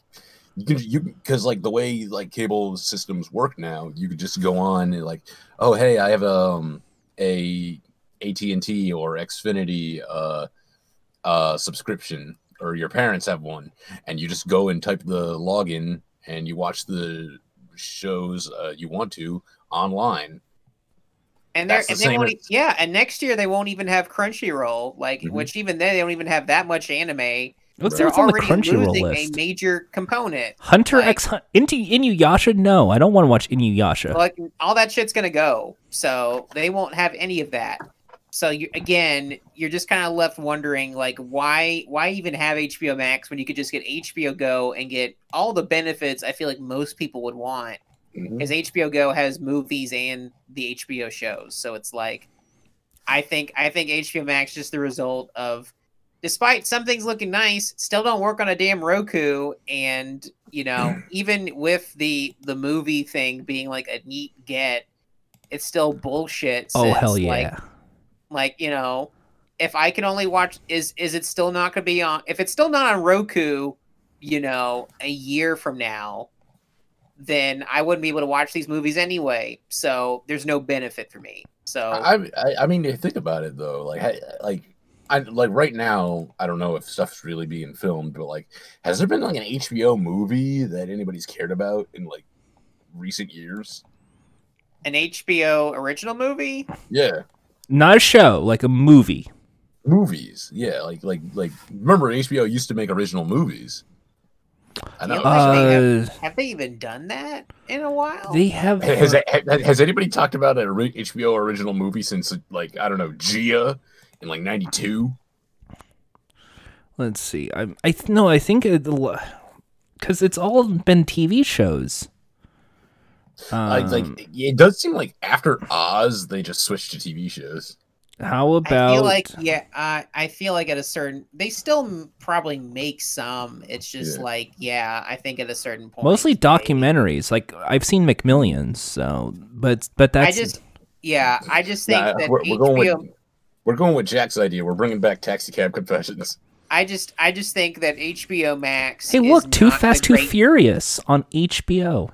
you can you because like the way like cable systems work now you could just go on and like oh hey i have um a at&t or xfinity uh uh subscription or your parents have one and you just go and type the login and you watch the shows uh, you want to online and they're the and they won't, as- yeah, and next year they won't even have Crunchyroll, like Mhm. which even then they don't even have that much anime. What's, They're what's on the already Crunchyroll losing list? a major component. Hunter like- X Hun- Inti Inuyasha? No, I don't want to watch Inuyasha. like all that shit's gonna go so they won't have any of that so you again you're just kind of left wondering like why why even have hbo max when you could just get hbo go and get all the benefits i feel like most people would want? Mm-hmm. Because hbo go has movies and the hbo shows. So it's like i think i think hbo max is just the result of despite some things looking nice still don't work on a damn roku. And you know even with the the movie thing being like a neat get it's still bullshit oh hell yeah! like you know if i can only watch is is it still not gonna be on if it's still not on roku you know a year from now then i wouldn't be able to watch these movies anyway so there's no benefit for me so I, I I mean, think about it though. Like, I, like, I like right now. I don't know if stuff's really being filmed, but like, has there been like an HBO movie that anybody's cared about in like recent years? an hbo original movie Yeah, Not a show, like a movie. movies. Yeah, like like like. Remember, HBO used to make original movies. I know. Yeah, but- Actually, Uh, have they even done that in a while they have. has, has has anybody talked about an HBO original movie since like I don't know Gia in like '92? Let's see. I'm. I th- no, I think because it's all been TV shows. Like, Um, like it does seem like after Oz they just switched to TV shows. how about I feel like yeah, uh, I feel like at a certain they still m- probably make some. It's just Yeah. like yeah, I think at a certain point. mostly they- documentaries? Like I've seen McMillions, so but but I that's just yeah, I just think Nah, that we're, we're HBO. going with we're going with Jack's idea. We're bringing back Taxi Cab Confessions. I just I just think that HBO Max. hey, is look, Too not the Fast, Too Furious on HBO.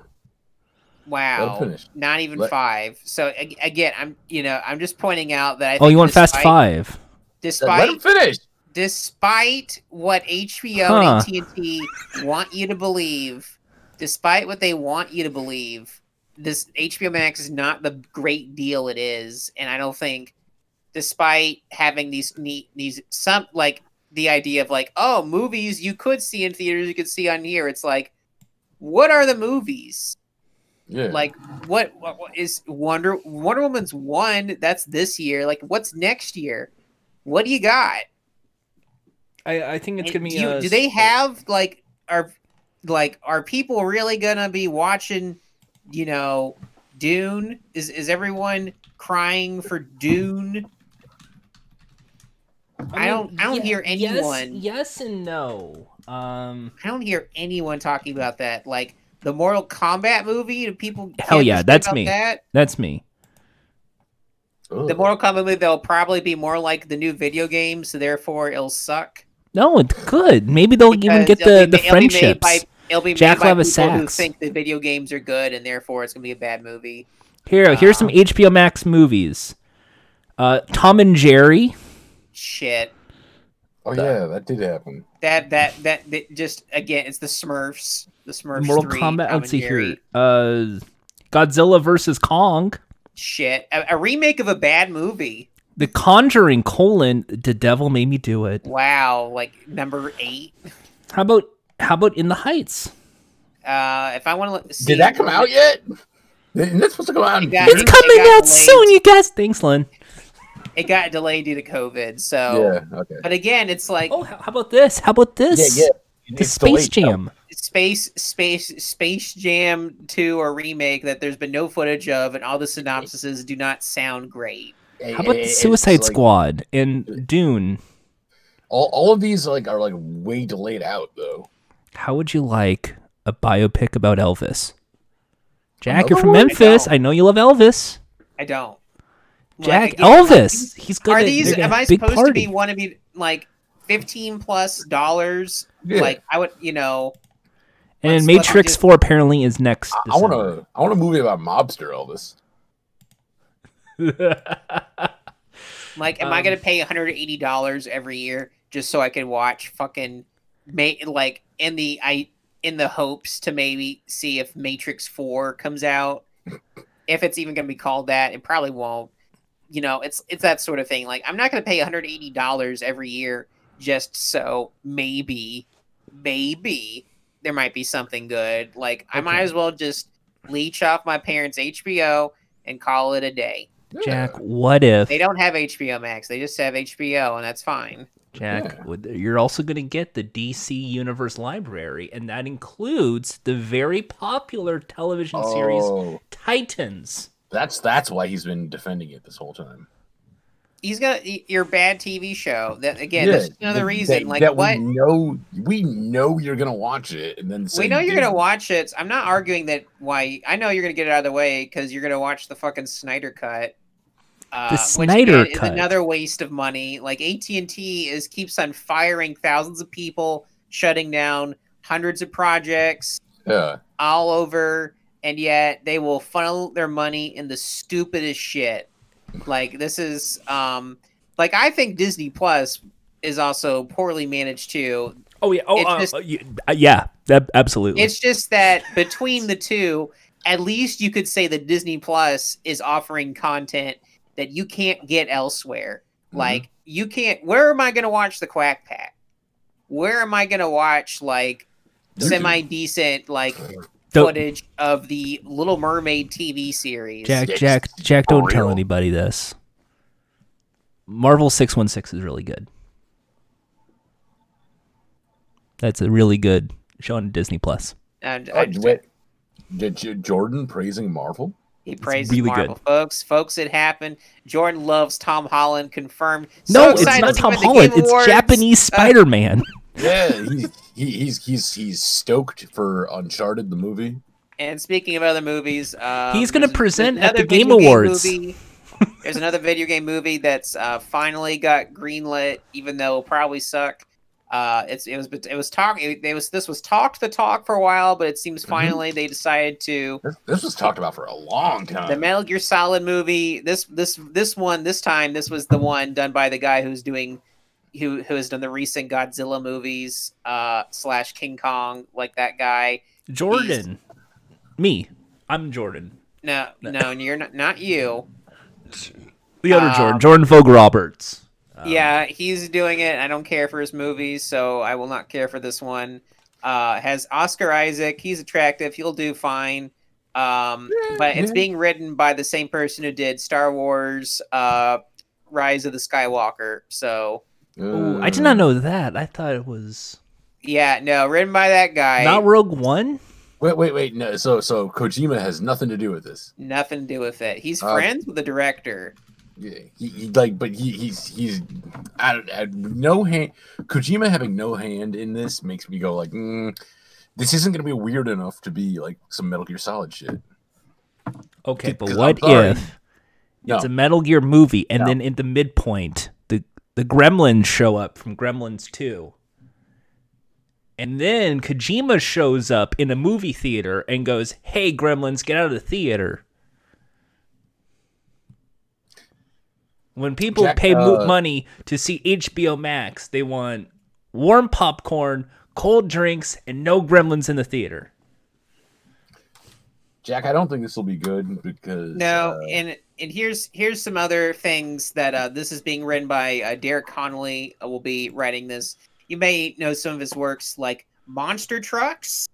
Wow, not even Let- five. So again, I'm you know I'm just pointing out that I. Oh, you want Fast five. despite- Five? Let Despite him finish. despite what HBO Huh. and AT&T want you to believe, despite what they want you to believe, this HBO Max is not the great deal it is, and I don't think, despite having these neat these some like the idea of like oh movies you could see in theaters you could see on here, it's like, what are the movies? Yeah. Like what, what what is Wonder Wonder Woman's one? That's this year. Like what's next year? What do you got? I, I think it's gonna be. do, you- do they s- have like are like are people really gonna be watching? You know, Dune. Is is everyone crying for Dune? I don't- I don't hear yes- anyone- Yes, and no. Um, I don't hear anyone talking about that. Like the Mortal Kombat movie. Do people? Hell yeah, that's me. That? that's me. The Mortal Kombat movie. They'll probably be more like the new video game, so therefore it'll suck. No, it's good. Maybe they'll even get the, be the ma- it'll be made friendships. by- It'll be Jack made by Lava people who think the video games are good, and therefore it's gonna be a bad movie. Here, here's some Um, HBO Max movies. Uh, Tom and Jerry. Shit. Oh yeah, that did happen. That that that, that just again, it's the Smurfs. The Smurfs. Mortal 3, Kombat. Tom Let's see here. Uh, Godzilla versus Kong. Shit. A, a remake of a bad movie. The Conjuring: colon The Devil Made Me Do It. Wow. Like number eight. How about how about In the Heights? Uh, if I want to see, Did that come out yet? Isn't that supposed to come out? It got- It's theaters? It coming out delayed. soon, you guys. Thanks, Lynn. It got delayed due to COVID. So, Yeah. Okay. but again, it's like Oh, how how about this? How about this? Yeah, yeah. The Space delayed. Jam. Space Space Space Jam 2 or remake that there's been no footage of and all the synopsises do not sound great. How about the It's Suicide like- Squad and Dune? All, all of these like are like way delayed out though. How would you like a biopic about Elvis? Jack, Another you're from one? I Memphis. don't. I know you love Elvis. I don't. Jack, again, like, Elvis. He's good. Are at- these am I big supposed to be want to be like 15 plus dollars? Yeah. Like I would, you know, And let's- let's Matrix just- Four apparently is next. I want to. I want a movie about mobster Elvis. like am I Um, going to pay 180 dollars every year just so I can watch fucking ma- like in the I in the hopes to maybe see if Matrix 4 comes out. if it's even going to be called that, it probably won't. You know, it's it's that sort of thing. Like I'm not going to pay 180 dollars every year just so maybe maybe there might be something good. Like I might as well just leech off my parents' HBO and call it a day. Jack, what if They don't have HBO Max. They just have HBO, and that's fine. Jack? Yeah. You're also going to get the DC Universe Library, and that includes the very popular television series Oh, Titans. that's that's why he's been defending it this whole time. He's got y- your bad TV show. That again, Yeah, that's another that- reason. that- like that what? we know, we know you're gonna watch it, and then We know you're gonna watch it. I'm not arguing that. Why? I know you're gonna get it out of the way because you're gonna watch the fucking Snyder cut. Uh, which, Snyder again, Cut. is another waste of money. Like AT and T is keeps on firing thousands of people, shutting down hundreds of projects. Yeah, all over, and yet they will funnel their money in the stupidest shit. Like this is um like I think Disney Plus is also poorly managed too. Oh yeah. Oh uh, just- uh, uh, yeah. That, absolutely. It's just that between the two, at least you could say that Disney Plus is offering content that you can't get elsewhere. Mhm. Like you can't where am I gonna watch the Quack Pack? Where am I gonna watch like semi decent like The- footage of the Little Mermaid TV series. Jack, Jack, Jack, don't tell anybody this. Marvel 616 is really good. That's a really good show on Disney Plus. And Oh, I, wait, J- J- Jordan praising Marvel. he praises really Marvel, good. folks. Folks, it happened. Jordan loves Tom Holland. Confirmed. No, it's not Tom him at the Holland. It's Japanese uh, Spider Man. Yeah, he, he, he's he's he's stoked for Uncharted the movie. And speaking of other movies, um, He's gonna present at the another Game video Awards. movie- there's another video game movie that's uh, finally got greenlit, even though it'll probably suck. Uh, it's it was it was talk it, it was this was talked the talk for a while, but it seems Mhm. finally they decided to This, this was talked about for a long time. the Metal Gear Solid movie. This this this one this time this was the one done by the guy who's doing who who has done the recent Godzilla movies uh, slash King Kong, like that guy. Jordan. Me. I'm Jordan. No, no, you're not not you. The other Um, Jordan. Jordan Vogt-Roberts. yeah, he's doing it. I don't care for his movies, so I will not care for this one. Uh, has Oscar Isaac. He's attractive. He'll do fine. Um, but it's being written by the same person who did Star Wars, uh, Rise of the Skywalker. So Ooh, I did not know that. I thought it was yeah, no, written by that guy. not Rogue One. Wait, wait, wait. No, so so Kojima has nothing to do with this. Nothing to do with it. He's Uh, friends with the director. Yeah, he, he like, but he he's he's I, I, no hand. Kojima having no hand in this makes me go like, mm, this isn't gonna be weird enough to be like some Metal Gear Solid shit. Okay, but 'Cause I'm what sorry. if No. it's a Metal Gear movie and No. then in the midpoint the Gremlins show up from Gremlins 2. And then Kojima shows up in a movie theater and goes, "Hey Gremlins, get out of the theater." When people Jack, pay uh, money to see HBO Max, they want warm popcorn, cold drinks, and no gremlins in the theater. Jack, I don't think this will be good because No, uh, and and here's here's some other things that uh, this is being written by uh, Derek Connolly. Uh, will be writing this. You may know some of his works like Monster Trucks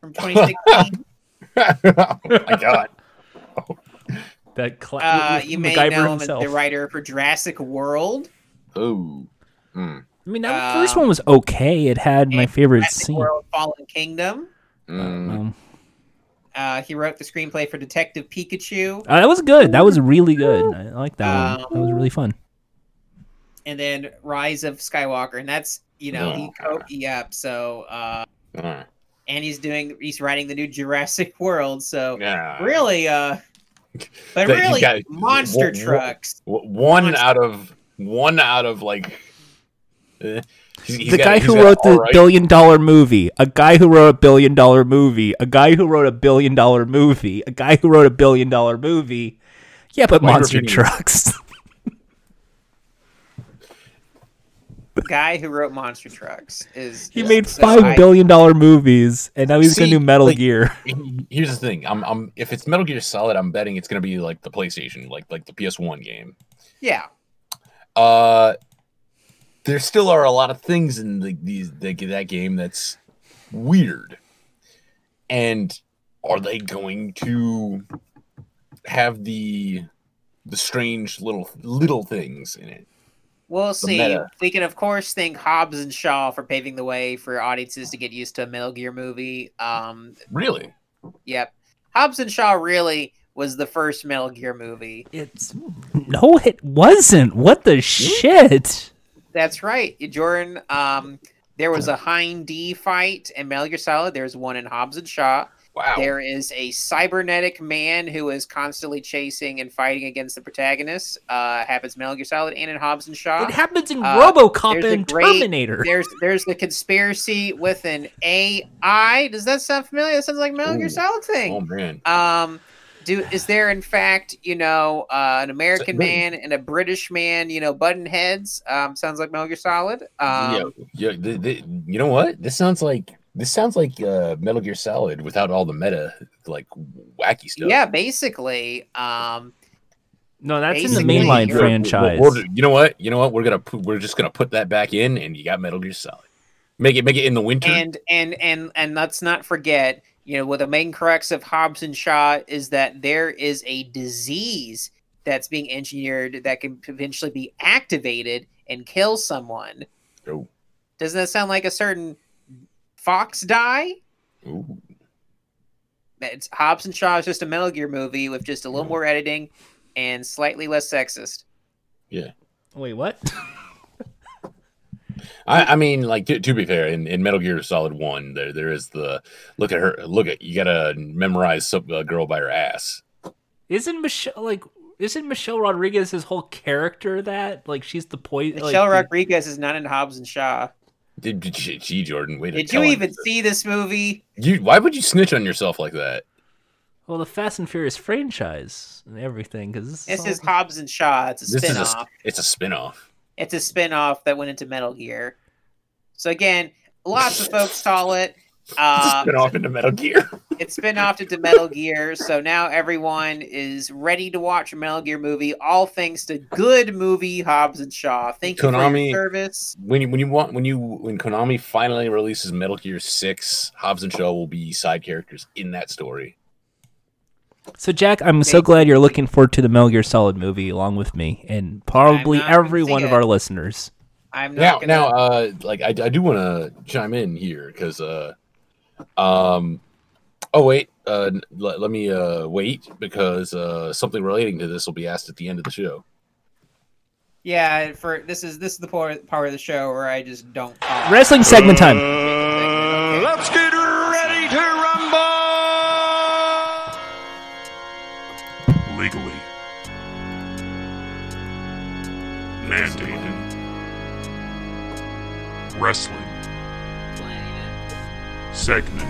from 2016. oh my god. That cla- uh, you may MacGyver know him as himself. the writer for Jurassic World. Oh. Mm. I mean, that first Um, one was okay. It had my favorite Jurassic scene. World: Fallen Kingdom. Mm. Um, Uh, he wrote the screenplay for Detective Pikachu, uh, that was good. That was really good. I like that one. That was Um, really fun. and then Rise of Skywalker, and that's you know he co yep. So uh, and he's doing he's writing the new Jurassic World. So yeah. really, uh, but That really, got- monster wha- wha- trucks. W- One Monster. out of one out of like. eh, he's- he's the got- guy he's who wrote the all right- billion dollar movie, a guy who wrote a billion dollar movie, a guy who wrote a billion dollar movie, a guy who wrote a billion dollar movie. Yeah, but Wonder monster trucks. The guy who wrote Monster Trucks is he is- made so five I- billion dollar movies, and now he's gonna do Metal like- Gear. Here's the thing. I'm, I'm if it's Metal Gear Solid, I'm betting it's gonna be like the PlayStation, like like the PS1 game. Yeah, Uh, there still are a lot of things in the, these the, that game that's weird. And are they going to have the the strange little little things in it? we'll see. meta. We can of course thank Hobbs and Shaw for paving the way for audiences to get used to a Metal Gear movie. Um, Really? yep, Hobbs and Shaw really was the first Metal Gear movie. It's no, it wasn't. What the shit? That's right, Jordan. Um, there was a Hind D fight in Metal Gear Solid. There's one in Hobbs and Shaw. Wow. There is a cybernetic man who is constantly chasing and fighting against the protagonist. Uh, happens in Metal Gear Solid and in Hobbs and Shaw. It happens in Uh, RoboCop there's a and great- Terminator. There's there's the conspiracy with an AI. Does that sound familiar? That sounds like Metal Gear Solid thing. Oh man. Um, do is there in fact you know uh, an American man and a British man you know button heads? Um, sounds like Metal Gear Solid. Um, yeah, yeah. The, the, you know what? This sounds like this sounds like uh, Metal Gear Solid without all the meta like wacky stuff. yeah, basically. Um, no, that's in the mainline you're- franchise. We're- we're- you know what? You know what? We're gonna we're just gonna put that back in, and you got Metal Gear Solid. Make it make it in the winter. and and and and let's not forget you know what the main crux of hobbs and shaw is that there is a disease that's being engineered that can eventually be activated and kill someone Oh. doesn't that sound like a certain fox die Ooh. it's hobbs and shaw is just a metal gear movie with just a little Mhm. more editing and slightly less sexist Yeah. Wait, what? I, I mean, like to, to be fair, in, in Metal Gear Solid One, there there is the look at her. Look at you gotta memorize some, a girl by her ass. Isn't Michelle like? Isn't Michelle Rodriguez's whole character that like she's the point? michelle like, rodriguez is not in hobbs and shaw Did, did she, gee, Jordan? Wait, did you even see this movie You why would you snitch on yourself like that? Well, the Fast and Furious franchise and everything because this, this all- is hobbs and shaw it's a This is a it's a spinoff. It's a spin-off that went into Metal Gear. So again, lots of folks saw it. Uh, Spin off into Metal Gear. it's been off into Metal Gear, so now everyone is ready to watch a Metal Gear movie. All thanks to good movie Hobbs and Shaw. Thank you for Konami- your service. when you when you want when you when Konami finally releases Metal Gear Six, Hobbs and Shaw will be side characters in that story. So Jack, I'm so glad you're looking forward to the Metal Gear Solid movie along with me and probably I'm not gonna every see one of it. our listeners. I'm Now, gonna. now, uh, like I, I do want to chime in here because, uh, um, oh wait, uh, n- let, let me uh wait because uh something relating to this will be asked at the end of the show. yeah, for this is this is the part part of the show where I just don't. Wrestling segment time. Wrestling. Segment.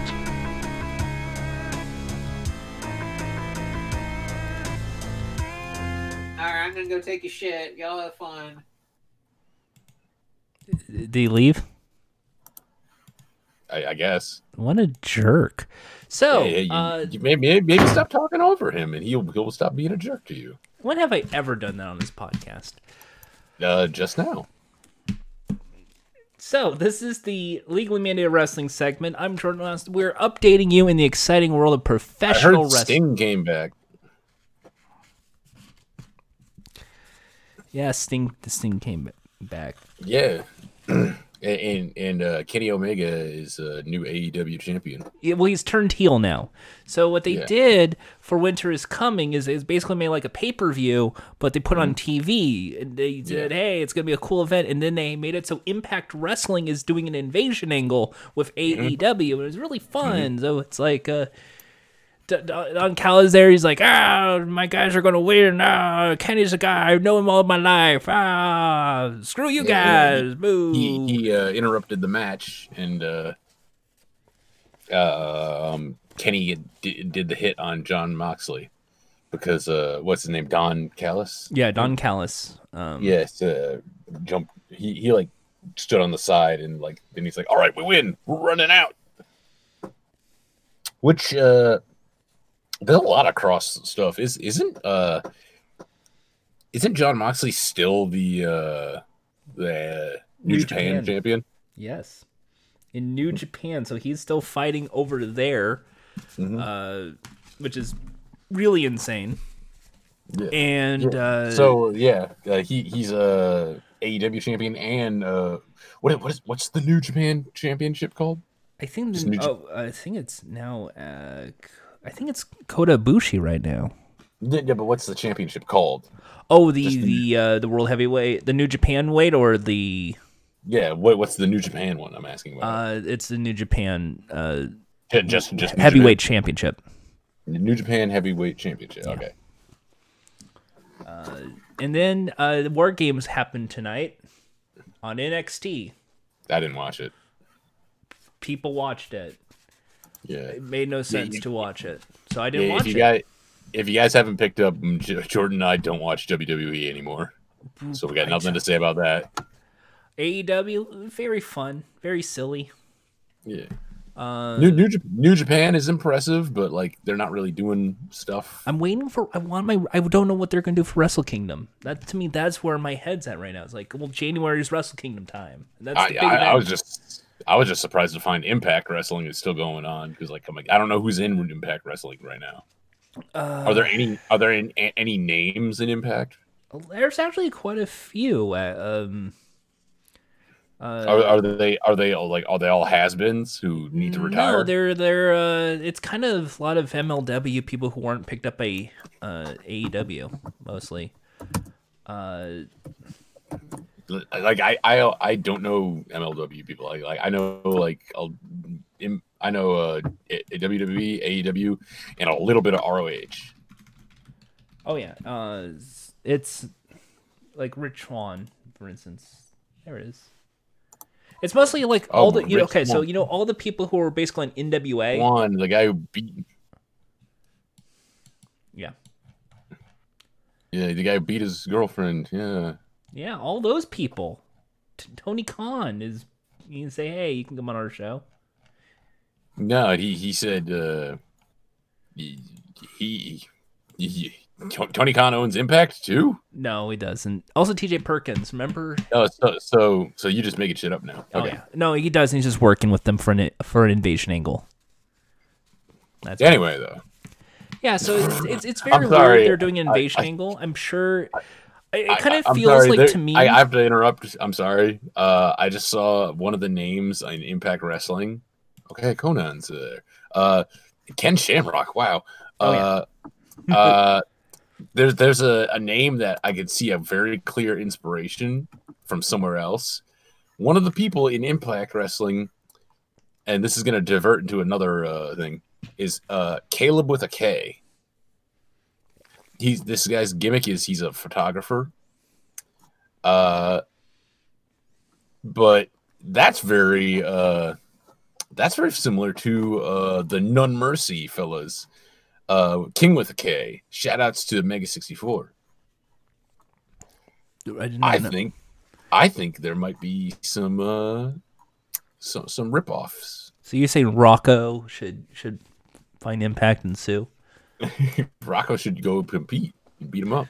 All right, I'm gonna go take a shit. Y'all have fun. Did he leave? I, I guess. What a jerk. So, Yeah, yeah, you, uh, you maybe, maybe maybe stop talking over him, and he'll he'll stop being a jerk to you. when have I ever done that on this podcast? Uh, just now. So, this is the Legally Mandated Wrestling segment. I'm Jordan West. We're updating you in the exciting world of I professional heard wrestling. Sting came back. Yeah, Sting. The Sting came back. Yeah. and and, uh, Kenny Omega is a new AEW champion. Yeah, well, he's turned heel now. So what they Yeah. did for Winter is Coming is is basically made like a pay per view, but they put on TV and they said, Yeah. "Hey, it's gonna be a cool event," and then they made it so Impact Wrestling is doing an invasion angle with AEW, and it was really fun. So it's like. Uh, Don Callis there. He's like, ah, my guys are gonna win. Ah, Kenny's a guy. I've known him all my life. Ah, screw you Yeah, guys. Boo. he he uh, interrupted the match and uh, uh, um, Kenny did, did the hit on Jon Moxley because uh, what's his name Don Callis yeah, Don Callis. Um, yes uh, jumped he he like stood on the side and like then he's like all right we win we're running out which uh there's a lot of cross stuff is isn't uh isn't Jon Moxley still the uh the New, New Japan, Japan. champion Yes. In New Japan, so he's still fighting over there, Mhm. uh, which is really insane. Yeah. And uh, so yeah, uh, he he's a AEW champion and uh, what what is what's the New Japan Championship called? I think the, oh, I think it's now. Uh, I think it's Kota Ibushi right now. Yeah, yeah, but what's the championship called? Oh, the Just the- the uh, the world heavyweight, the New Japan weight, or the Yeah, what what's the New Japan one? I'm asking about. uh, it's the New Japan uh, Yeah, just just New heavyweight championship. New Japan Heavyweight Championship. Okay. And then uh, the War Games happened tonight on NXT. I didn't watch it. People watched it. Yeah. It made no sense you- to watch it, so I didn't yeah watch if you it. guys if you guys haven't picked up, mm, Jordan and I don't watch WWE anymore, so we got nothing to say about that. AEW, very fun, very silly. Yeah. Uh, New New, New Japan is impressive, but like they're not really doing stuff. I'm waiting for. I want my. I don't know what they're gonna do for Wrestle Kingdom. That to me, that's where my head's at right now. It's like, well, January is Wrestle Kingdom time. And that's I, the big I, I was just I was just surprised to find Impact Wrestling is still going on because like I'm like I don't know who's in Impact Wrestling right now. Uh, Are there any are there in, a- any names in Impact? There's actually quite a few. Uh, um, uh, Are, are they are they all like are they all has-beens who need to retire? No, they're they're. Uh, it's kind of a lot of MLW people who weren't picked up by uh, AEW mostly. Uh, like I, I I don't know MLW people. Like like I know like I'll, I know uh A- WWE, AEW, and a little bit of ROH. oh yeah, uh, it's like Rich Swann, for instance. There it is. It's mostly like Oh, all the you know, okay, so you know all the people who were basically on NWA. One, the guy who beat Yeah. yeah, the guy who beat his girlfriend. Yeah, Yeah, all those people. T- Tony Khan is. You can say, hey, you can come on our show. No, he he said uh, he, he, he Tony Khan owns Impact too. No, he doesn't. Also, T.J. Perkins. Remember? Oh, so so so you just making shit up now? Oh yeah. No, he doesn't. He's just working with them for an for an invasion angle. That's Anyway, though, Yeah, so it's it's, it's very weird they're doing an I- invasion I- angle. I'm sure. It, kind of I- I'm feels sorry, like there- to me. I, I have to interrupt. I'm sorry. Uh, I just saw one of the names in Impact Wrestling. Okay, Conan's there. Uh, Ken Shamrock. Wow. Oh, Uh, uh, there's there's a, a name that I could see a very clear inspiration from somewhere else. One of the people in Impact Wrestling, and this is going to divert into another uh, thing, is uh, Caleb with a K. He's this guy's gimmick is he's a photographer. Uh, but that's very uh, that's very similar to uh the None Mercy fellas. Uh, King with a K. Shout outs to Mega 64. I, did I know. think I think there might be some uh some some ripoffs. So you say Rocco should should find impact and sue? Rocco should go compete and beat him up.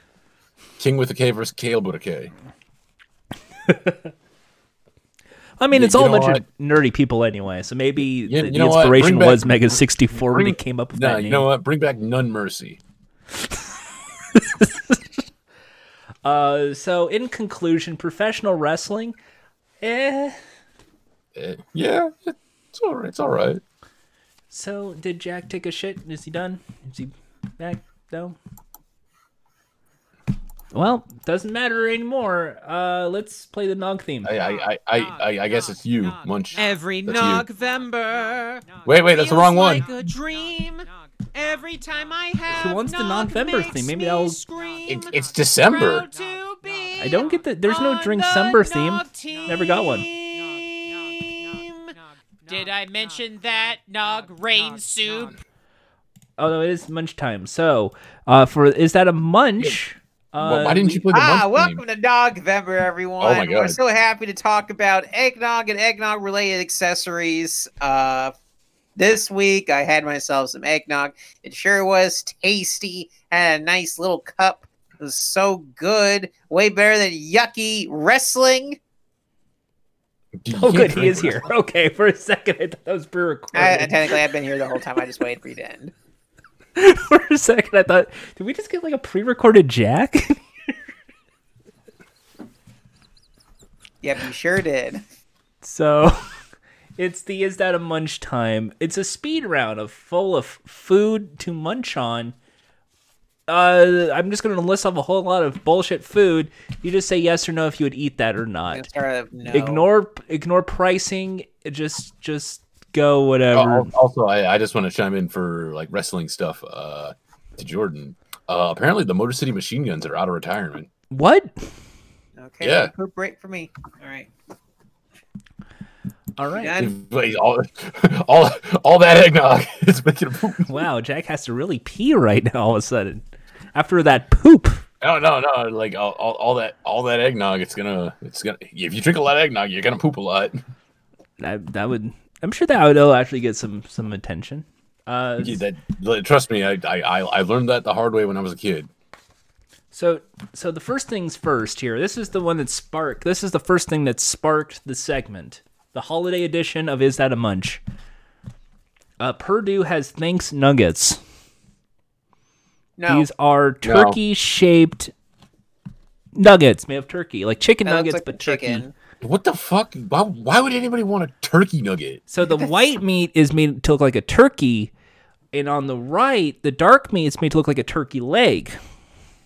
King with a K versus Caleb with a K. I mean, You- it's you all a bunch of nerdy people anyway. So maybe Yeah, the, you the inspiration back- was Mega 64 when he came up with No, that you know what? Bring back None Mercy. Uh, so in conclusion, professional wrestling, eh. Eh, yeah, it's all right. It's all right. So did Jack take a shit? Is he done? Is he back? No. Well, doesn't matter anymore. Uh, let's play the Nog theme. I I I I, I, I guess it's you, Munch. Every That's you. November. Wait, wait, that's the wrong one. Like a dream. Every time I have wants the Nog November makes theme. Maybe me that'll- It, it's December. Proud to be I don't get the. There's no drink the December theme. Never got one. Did I mention that Nog rain soup? Oh no, it is munch time. So, uh, for is that a munch? Why- Uh, Why didn't you play the Ah, month welcome name? to Dogvember, everyone. Oh my God. We're so happy to talk about eggnog and eggnog related accessories. Uh, this week, I had myself some eggnog. It sure was tasty. Had a nice little cup. It was so good. Way better than yucky wrestling. Oh, good, he is here. Okay, for a second I thought that was pre-recorded. I, I technically, I've been here the whole time. I just waited for you to end. for a second, I thought, did we just get like a pre-recorded Jack? Yep, you sure did. so, it's the is that a munch time? It's a speed round of full of food to munch on. Uh, I'm just gonna list off a whole lot of bullshit food. You just say yes or no if you would eat that or not. no. Ignore ignore pricing. Just just go whatever. Oh, also, I, I just want to chime in for like wrestling stuff uh, to Jordan. Uh, apparently, the Motor City Machine Guns are out of retirement. What? Okay, Yeah. poop break for me. All right. All right. Done? But all, all, all that eggnog is making a poop. Wow, Jack has to really pee right now all of a sudden. After that poop. No, no, no. Like all, all, all that, all that eggnog. It's gonna, it's gonna. If you drink a lot of eggnog, you're gonna poop a lot. That that would I'm sure that would oh, actually get some some attention. Uh Yeah, that, trust me, I, I, I I learned that the hard way when I was a kid. so so the first things first here. This is the one that sparked this is the first thing that sparked the segment. The holiday edition of Is That a Munch? Uh Perdue has thanks nuggets. No. These are turkey shaped nuggets made of turkey, like chicken that looks nuggets like but chicken. turkey. Chicken. What the fuck? Why, why would anybody want a turkey nugget? So the white meat is made to look like a turkey, and on the right, the dark meat is made to look like a turkey leg.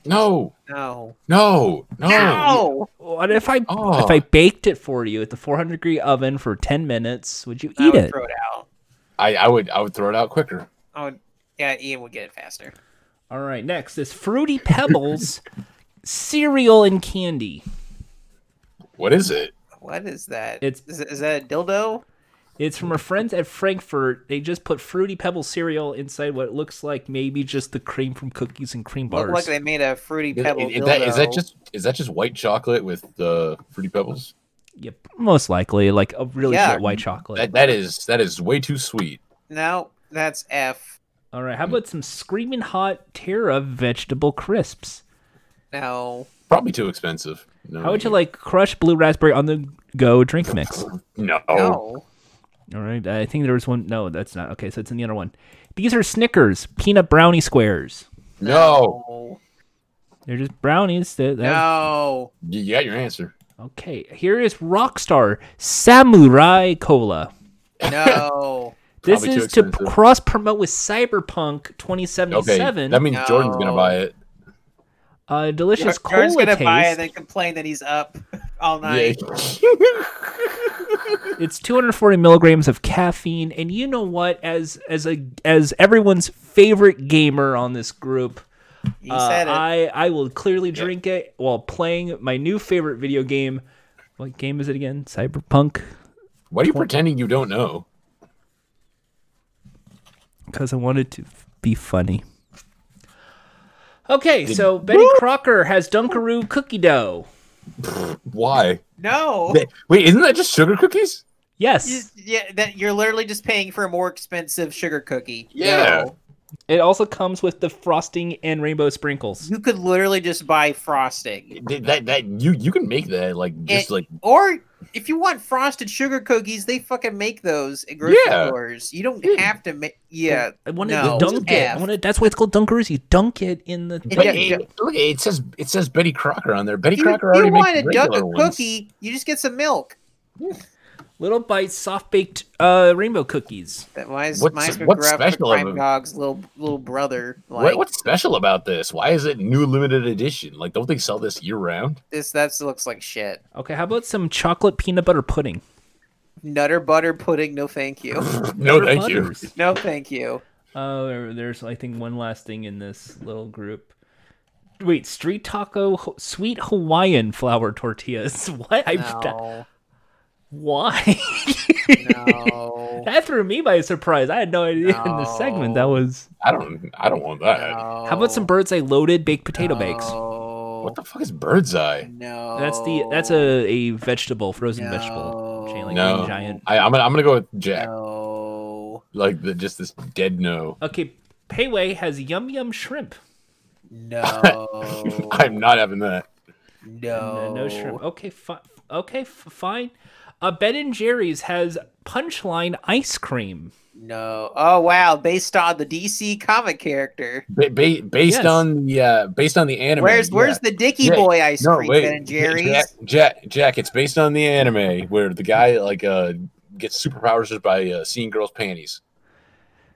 No, No. no, no. No. What if I Oh. if I baked it for you at the 400 degree oven for 10 minutes? Would you I eat would it? throw it out. I, I would, I would throw it out quicker. Oh, yeah, Ian would get it faster. All right, next is Fruity Pebbles cereal and candy. What is it? What is that? It's- is, is that a dildo? It's from our friends at Frankford. They just put fruity pebble cereal inside what looks like maybe just the cream from cookies and cream bars. Look like they made a fruity Is, pebble. is that, is that just is that just white chocolate with the fruity pebbles? Yep, most likely like a really Yeah. good white chocolate. That that is that is way too sweet. no? That's F. All right, how about some screaming hot Terra vegetable crisps? No. Probably too expensive. No, How would you like crushed blue raspberry on the go drink mix? No. No. All right, I think there was one. No, that's not okay. So it's in the other one. These are Snickers peanut brownie squares. No. No. They're just brownies. That, that- No. You you got your answer. Okay, here is Rockstar Samurai Cola. No. This Probably is to cross promote with Cyberpunk 2077. Okay. 2077. That means Jordan's gonna buy it. Uh, delicious Jordan's cola gonna taste. buy it and then complain that he's up all night. It's 240 milligrams of caffeine, and you know what? As as a as everyone's favorite gamer on this group, uh, said it. I I will clearly drink it while playing my new favorite video game. What game is it again? Cyberpunk. Why are you pretending you don't know? Because I wanted to be funny. Okay, so Betty Crocker has Dunkaroo cookie dough. Why? no. Wait, isn't that just sugar cookies? Yes, You- yeah, that you're literally just paying for a more expensive sugar cookie. Yeah. No. It also comes with the frosting and rainbow sprinkles. You could literally just buy frosting. That, that that you you can make that like just It- like Or if you want frosted sugar cookies, they fucking make those at grocery Yeah. stores. You don't Yeah. have to make. Yeah. I want to No, dunk it. I F. want to. That's why it's called Dunkers. You dunk it in the. It- But yeah, it, yeah. look, it says it says Betty Crocker on there. Betty If you, Crocker if you already want makes to dunk a regular ones. cookie, you just get some milk. Little bites, soft baked uh, rainbow cookies. That wise What's- Mice what's special of crime dog's little little brother. Like What, what's special about this? Why is it new limited edition? Like, don't they sell this year round? this? That looks like shit. Okay, how about some chocolate peanut butter pudding? Nutter butter pudding. No, thank you. No, Butter thank you. no, thank you. Oh, there, there's I think one last thing in this little group. Wait, street taco, Ho- sweet Hawaiian flour tortillas. What? I, that- No, why? no, that threw me by surprise. I had no idea in the segment that was. I don't. I don't want that. How about some bird's eye loaded baked potato bakes? What the fuck is bird's eye? No, That's the that's a, a vegetable, frozen vegetable. Chain like No, Giant. I, I'm gonna. I'm gonna go with Jack. No, Like the just this dead no. Okay, Payway has yum yum shrimp. no, I'm not having that. no, No, no shrimp. Okay, fi- okay, f- fine. Uh, ben and Jerry's has Punchline ice cream. No. Oh wow, based on the DC comic character. Ba- ba- based Yes. on the uh, based on the anime. Where's where's yeah. the Dicky Yeah, Boy ice No, cream? wait, Ben and Jerry's. Jack, Jack, Jack, it's based on the anime where the guy like uh gets superpowers just by uh, seeing girls' panties.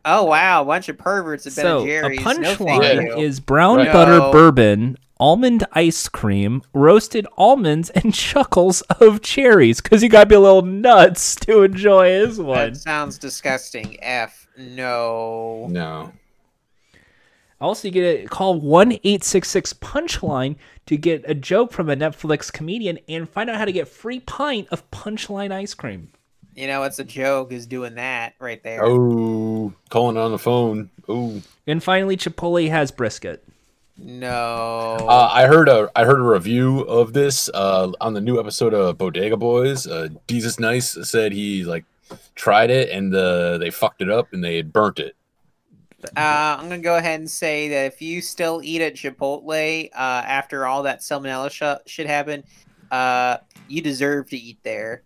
Oh wow, a bunch of perverts at Ben so and Jerry's. a punchline you. is brown Right. butter No. bourbon, almond ice cream, roasted almonds, and chuckles of cherries. Because you gotta be a little nuts to enjoy this one. That sounds disgusting. F. No. No. Also, you get a call one eight six six punchline to get a joke from a Netflix comedian and find out how to get free pint of punchline ice cream. You know what's a joke is doing that right there. Oh, calling on the phone. Oh. And finally, Chipotle has brisket. No. Uh, I heard a I heard a review of this uh, on the new episode of Bodega Boys. Uh, Desus Nice said he like tried it and uh, they fucked it up and they had burnt it. Uh, I'm gonna go ahead and say that if you still eat at Chipotle uh, after all that salmonella sh- shit happened, uh, you deserve to eat there.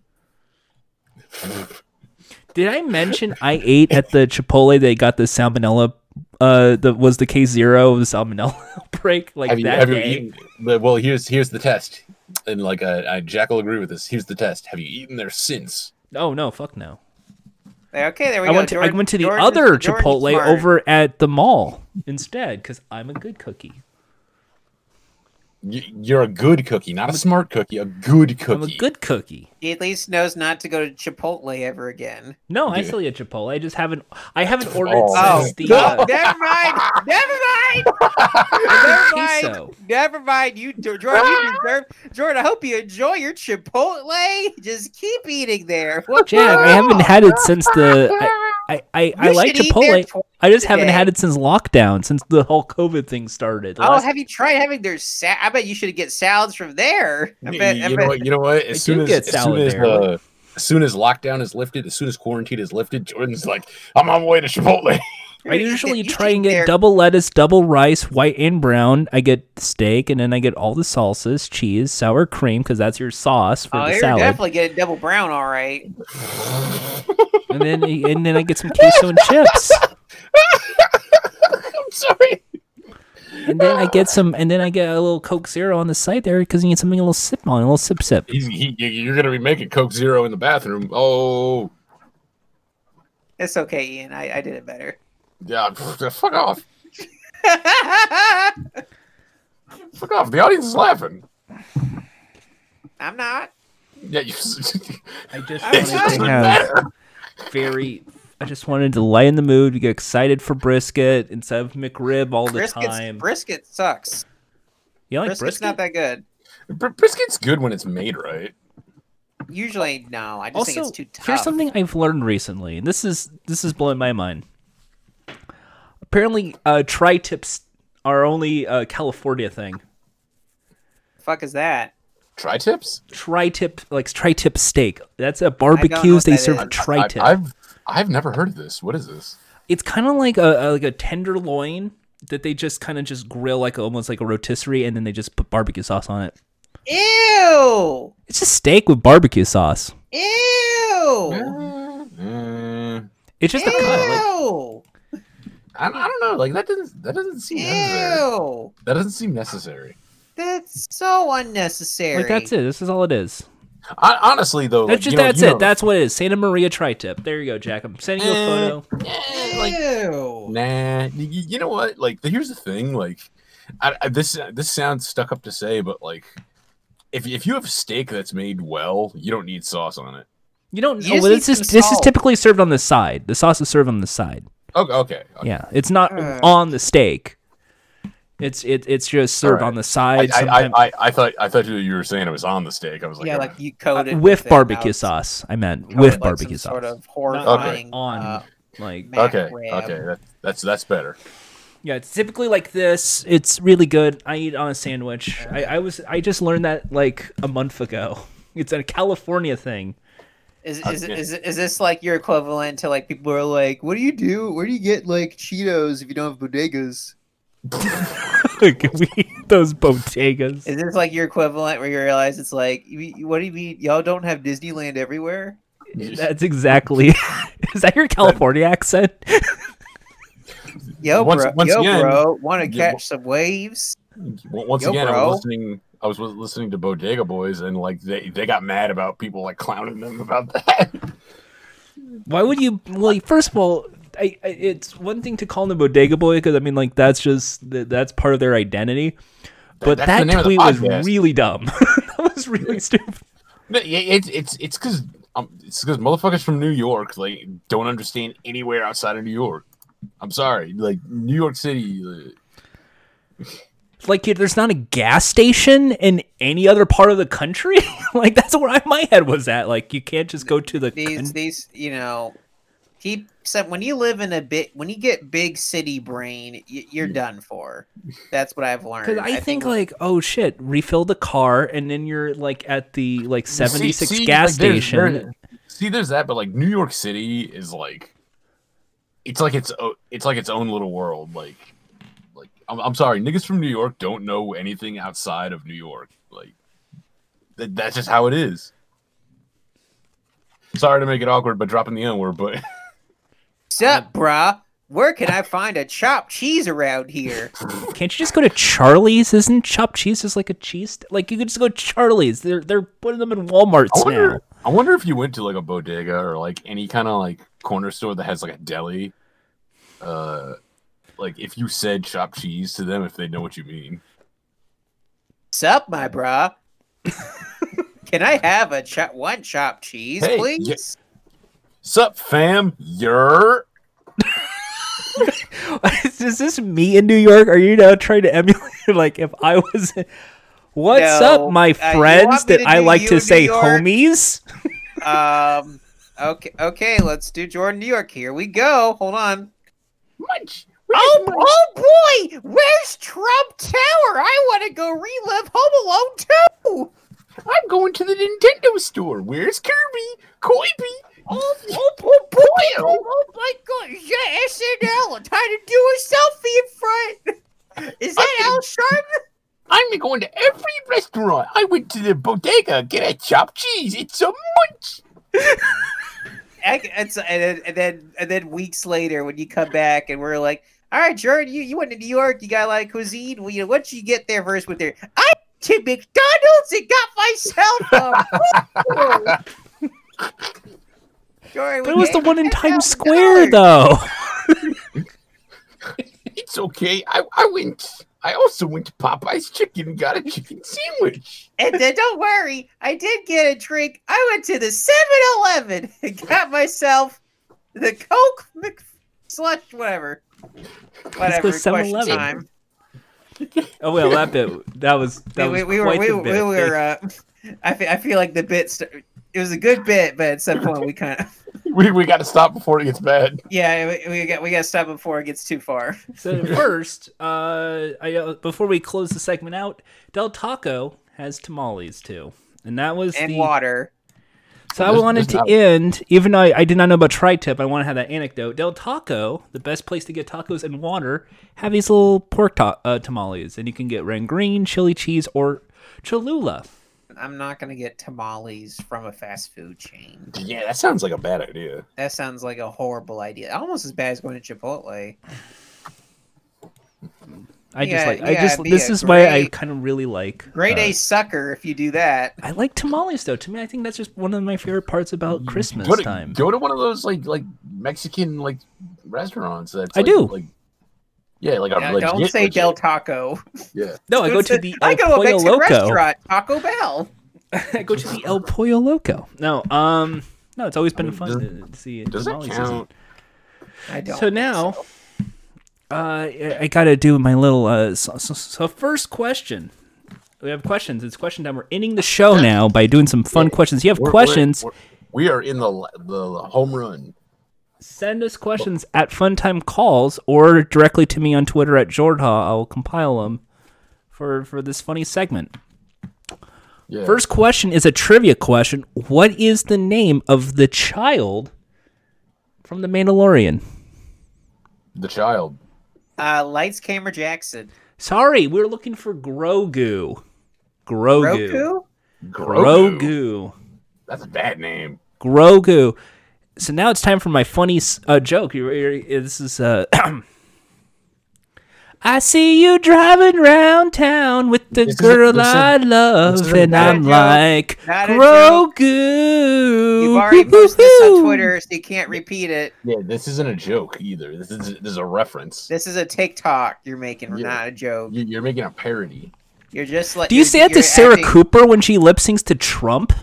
Did I mention I ate at the Chipotle? They got the salmonella. Uh, the was the case zero of the salmonella break like have you that have you eaten? the- Well, here's here's the test, and like uh, I, Jack will agree with this. Here's the test. Have you eaten there since? Oh no, fuck no. Okay, there we I go. went to I went to the Jordan- other Jordan's Chipotle smart. over at the mall instead because I'm a good cookie. You, you're a good cookie, not a smart cookie. A good cookie. I'm a good cookie. He at least knows not to go to Chipotle ever again. No, I still eat Chipotle. I just haven't. I haven't ordered Oh. Oh, since the. no, Uh, never mind. Never mind. Never mind. Never never mind. You, Jordan. You deserve. Jordan, I hope you enjoy your Chipotle. Just keep eating there. What Jack, I haven't had it since the. I I, I, I You like should eat there Chipotle. I just a haven't had it since lockdown, since the whole COVID thing started. The Oh, have you tried having their sa- I bet you should get salads from there. I You, bet, you I know bet- what? You know what? As I soon as, get as soon as, there. uh, as soon as lockdown is lifted, as soon as quarantine is lifted, Jordan's like, I'm on my way to Chipotle. I usually you try and get there- double lettuce, double rice, white and brown. I get steak, and then I get all the salsas, cheese, sour cream, because that's your sauce for Oh, the you're salad. definitely getting double brown, all right. and then and then I get some queso and chips. I'm sorry. And then I get some, and then I get a little Coke Zero on the side there because you need something a little sip on, a little sip sip. He's, he, you- you're gonna be making Coke Zero in the bathroom. Oh, It's okay, Ian. I, I did it better. Yeah. Fuck off. Fuck off. The audience is laughing. I'm not. Yeah, you. I just I'm wanted sorry. to have very. I just wanted to lighten the mood. We get excited for brisket instead of McRib all the Brisket's, time. brisket sucks. you like Brisket's brisket? not that good. Br- Brisket's good when it's made right. Usually, no. I just think it's too tough. here's something I've learned recently, and this is this is blowing my mind. Apparently, uh, tri-tips are only a California thing. fuck is that? Tri tips. Tri-tip, like tri-tip steak. That's at know barbecues. They serve tri-tip. I've I've never heard of this. What is this? it's kind of like a, a like a tenderloin that they just kind of just grill like almost like a rotisserie, and then they just put barbecue sauce on it. Ew! It's just steak with barbecue sauce. Ew! Mm, It's just a cut. Like, Ew! I, I don't know. Like that doesn't that doesn't seem necessary. Ew! That doesn't seem necessary. That's so unnecessary. like that's it. This is all it is. I, honestly, though, That's like, just you know- that's you it. know- That's what it is. Santa Maria tri-tip. There you go, Jack. I'm sending you a Eh. photo. Eh, like Ew! Nah, y- y- you know what? Like, here's the thing. Like, I, I, this this sounds stuck up to say, but like, if if you have steak that's made well, you don't need sauce on it. You don't. You oh, just well, this is some this is typically served on the side. The sauce is served on the side. Okay, okay. okay. Yeah, it's not Uh. on the steak. It's it it's just served Alright. on the side. I, sometime- I, I, I thought I thought you were saying it was on the steak. I was like, yeah, uh, like you coat it with it, barbecue now sauce. I meant coat with like barbecue sauce. Sort of horrifying. on uh, like okay, rib. okay, that, that's that's better. yeah, it's typically like this. It's really good. I eat on a sandwich. I, I was I just learned that like a month ago. It's a California thing. Is uh, is, Okay. is is this like your equivalent to like people who are like, what do you do? Where do you get like Cheetos if you don't have bodegas? Can we eat those bodegas? Is this like your equivalent where you realize it's like, you, you- what do you mean? Y'all don't have Disneyland everywhere? That's exactly. Is that your California accent? Yo, Once- bro, once yo, again, bro, want to catch some waves? Once Yo, again, I'm was listening. I was listening to Bodega Boys, and like they, they got mad about people like clowning them about that. Why would you? Well, first of all, I, I, it's one thing to call them bodega boy because I mean, like that's just th- that's part of their identity. But that's that name of the tweet was really dumb. that was really stupid. It's it's it's because um, it's because motherfuckers from New York like don't understand anywhere outside of New York. I'm sorry, like New York City. Uh, Like, there's not a gas station in any other part of the country. like, that's where I, my head was at. Like, you can't just go to the. These, con- these, you know, keep. So when you live in a bit, when you get big city brain, y- you're mm. done for. That's what I've learned. Because I, think, like, oh shit, refill the car, and then you're like at the like 76 see- see, gas like, there's- station. there- see, there's that, but like New York City is like, it's like its o- it's like its own little world. Like, like I'm, I'm sorry, niggas from New York don't know anything outside of New York. Like, that, that's just how it is. Sorry to make it awkward, but dropping the N word, but sup, bruh? Where can I find a chopped cheese around here? Can't you just go to Charlie's? Isn't chopped cheese just like a cheese? st- Like you could just go to Charlie's. They're they're putting them in WalMarts I now. I wonder if you went to like a bodega or like any kind of like corner store that has like a deli. Uh, like if you said chopped cheese to them, if they know what you mean. Sup, my bruh? can I have a chop one chopped cheese, Hey, please? yeah. Sup, fam? You're Is this me in New York? Are you now trying to emulate? Like, if I was, what's No, up, my uh, you friends want me that to I do like you to in say York? homies? Um. Okay. Okay. Let's do Jordan, New York. Here we go. Hold on. Munch. Oh, oh boy! Where's Trump Tower? I want to go relive Home Alone 2! I'm going to the Nintendo store. Where's Kirby? Koibi? Oh, oh, oh boy! Oh, oh my god! Is that SNL? Time to do a selfie in front! Is that Al Sharpton? I'm going to every restaurant. I went to the bodega, get a chopped cheese. It's a munch. I- It's, and, then, and then and then weeks later when you come back and we're like, all right, Jordan, you, you went to New York. You got a lot of cuisine. Well, you know, what you get there first with there? I went to McDonald's and got myself a. Jordan, But it was the one in you Times Square, though. It's okay. I, I went. I also went to Popeye's Chicken and got a chicken sandwich. And then don't worry, I did get a drink. I went to the 7 Eleven and got myself the Coke Mc slush, whatever. Whatever. go Question time. Oh well, that bit that was that we, was we, we were quite we, the we were uh, I feel, I feel like the bit st- it was a good bit but at some point we kind of We, we got to stop before it gets bad. yeah we, we got we got to stop before it gets too far So first, uh, I, uh, before we close the segment out, Del Taco has tamales too, and that was and the. water So I There's- wanted to not- end, even though I, I did not know about Tri-Tip, I want to have that anecdote. Del Taco, the best place to get tacos and water, have these little pork ta- uh, tamales, and you can get rangreen, chili cheese, or Cholula. I'm not gonna get tamales from a fast food chain Yeah, that sounds like a bad idea. that sounds like a horrible idea almost as bad as going to Chipotle I just Yeah, like. I yeah, just. This a is why I kind of really like. great uh, A sucker if you do that I like tamales though. To me, I think that's just one of my favorite parts about Christmas Go to, time. go to one of those like like Mexican like restaurants. That's I like, do. Like, yeah, like a Now, legit, don't say legit- Del Taco Yeah, no, I go to the El I go to a Mexican Loco. restaurant Taco Bell I go to the El Pollo Loco. No, um, no, it's always been I mean, fun does- to, to see. does that tamales season. count? I don't So now, uh, I gotta do my little. Uh, so, so, so first question. We have questions. It's question time. We're ending the show now by doing some fun questions. You have We're- we're- questions? we're- we are in the the home run. Send us questions at Funtime Calls or directly to me on Twitter at Jordha. I'll compile them for for this funny segment. Yeah. First question is a trivia question. What is the name of the child from The Mandalorian? the child. Uh lights camera Jackson Sorry, we are looking for Grogu. Grogu. Roku Grogu. That's a bad name. Grogu. So now it's time for my funny uh, joke. This is uh. I see you driving round town with the This girl is- I love, is a- and Not a I'm like Not a Grogu. You've already posted this on Twitter, so you can't repeat it. Yeah, this isn't a joke either. This is this is a reference. This is a TikTok you're making, Yeah. not a joke. You- You're making a parody. You're just like. Do you you're- say that to Sarah acting- Cooper when she lip syncs to Trump?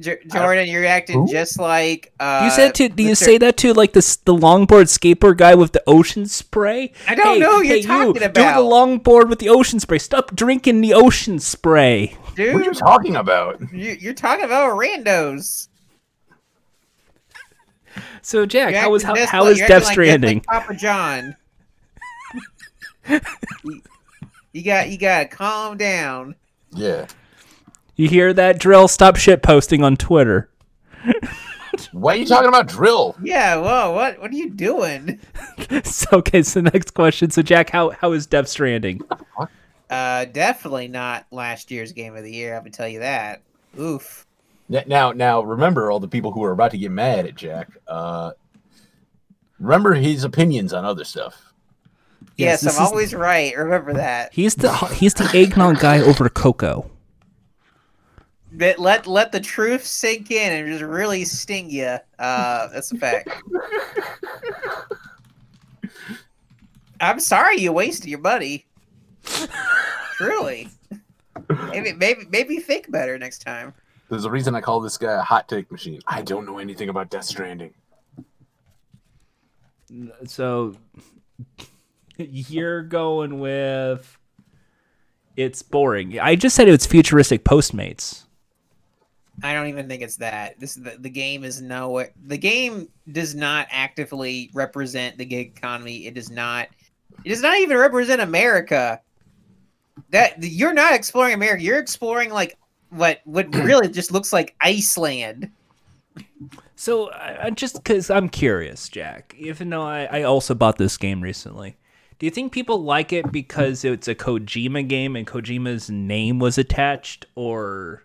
J- Jordan, you're acting Who? just like. Uh, you said to? Do you Mr. say that to like the the longboard skateboard guy with the ocean spray? I don't Hey, know who you're hey, talking you, Do the longboard with the ocean spray. Stop drinking the ocean spray. dude? What are you talking about? you, you're talking about randos. So Jack, You're how was acting how, just how like- is Death acting like- Stranding? like Papa John. you, you got you got to calm down. Yeah. You hear that drill? Stop shit posting on Twitter. Why are you talking about drill? Yeah, whoa, what what are you doing? so okay, so next question. So Jack, how how is Death Stranding? Uh, definitely not last year's game of the year. I can tell you that. Oof. Now, now, remember all the people who are about to get mad at Jack. Uh, remember his opinions on other stuff. Yes, Yes, I'm is- always right. Remember that. He's the he's the eggnog guy over Coco. But let let the truth sink in and just really sting you. Uh, that's a fact. I'm sorry you wasted your money. Truly. Maybe maybe maybe think better next time. There's a reason I call this guy a hot take machine. I don't know anything about Death Stranding. So You're going with it's boring. I just said it's futuristic Postmates. I don't even think it's that. This the, the game is no the game does not actively represent the gig economy. It does not it does not even represent America. That you're not exploring America. You're exploring like what what really just looks like Iceland. So, I, I just because I'm curious, Jack. Even though I, I also bought this game recently, do you think people like it because it's a Kojima game and Kojima's name was attached, or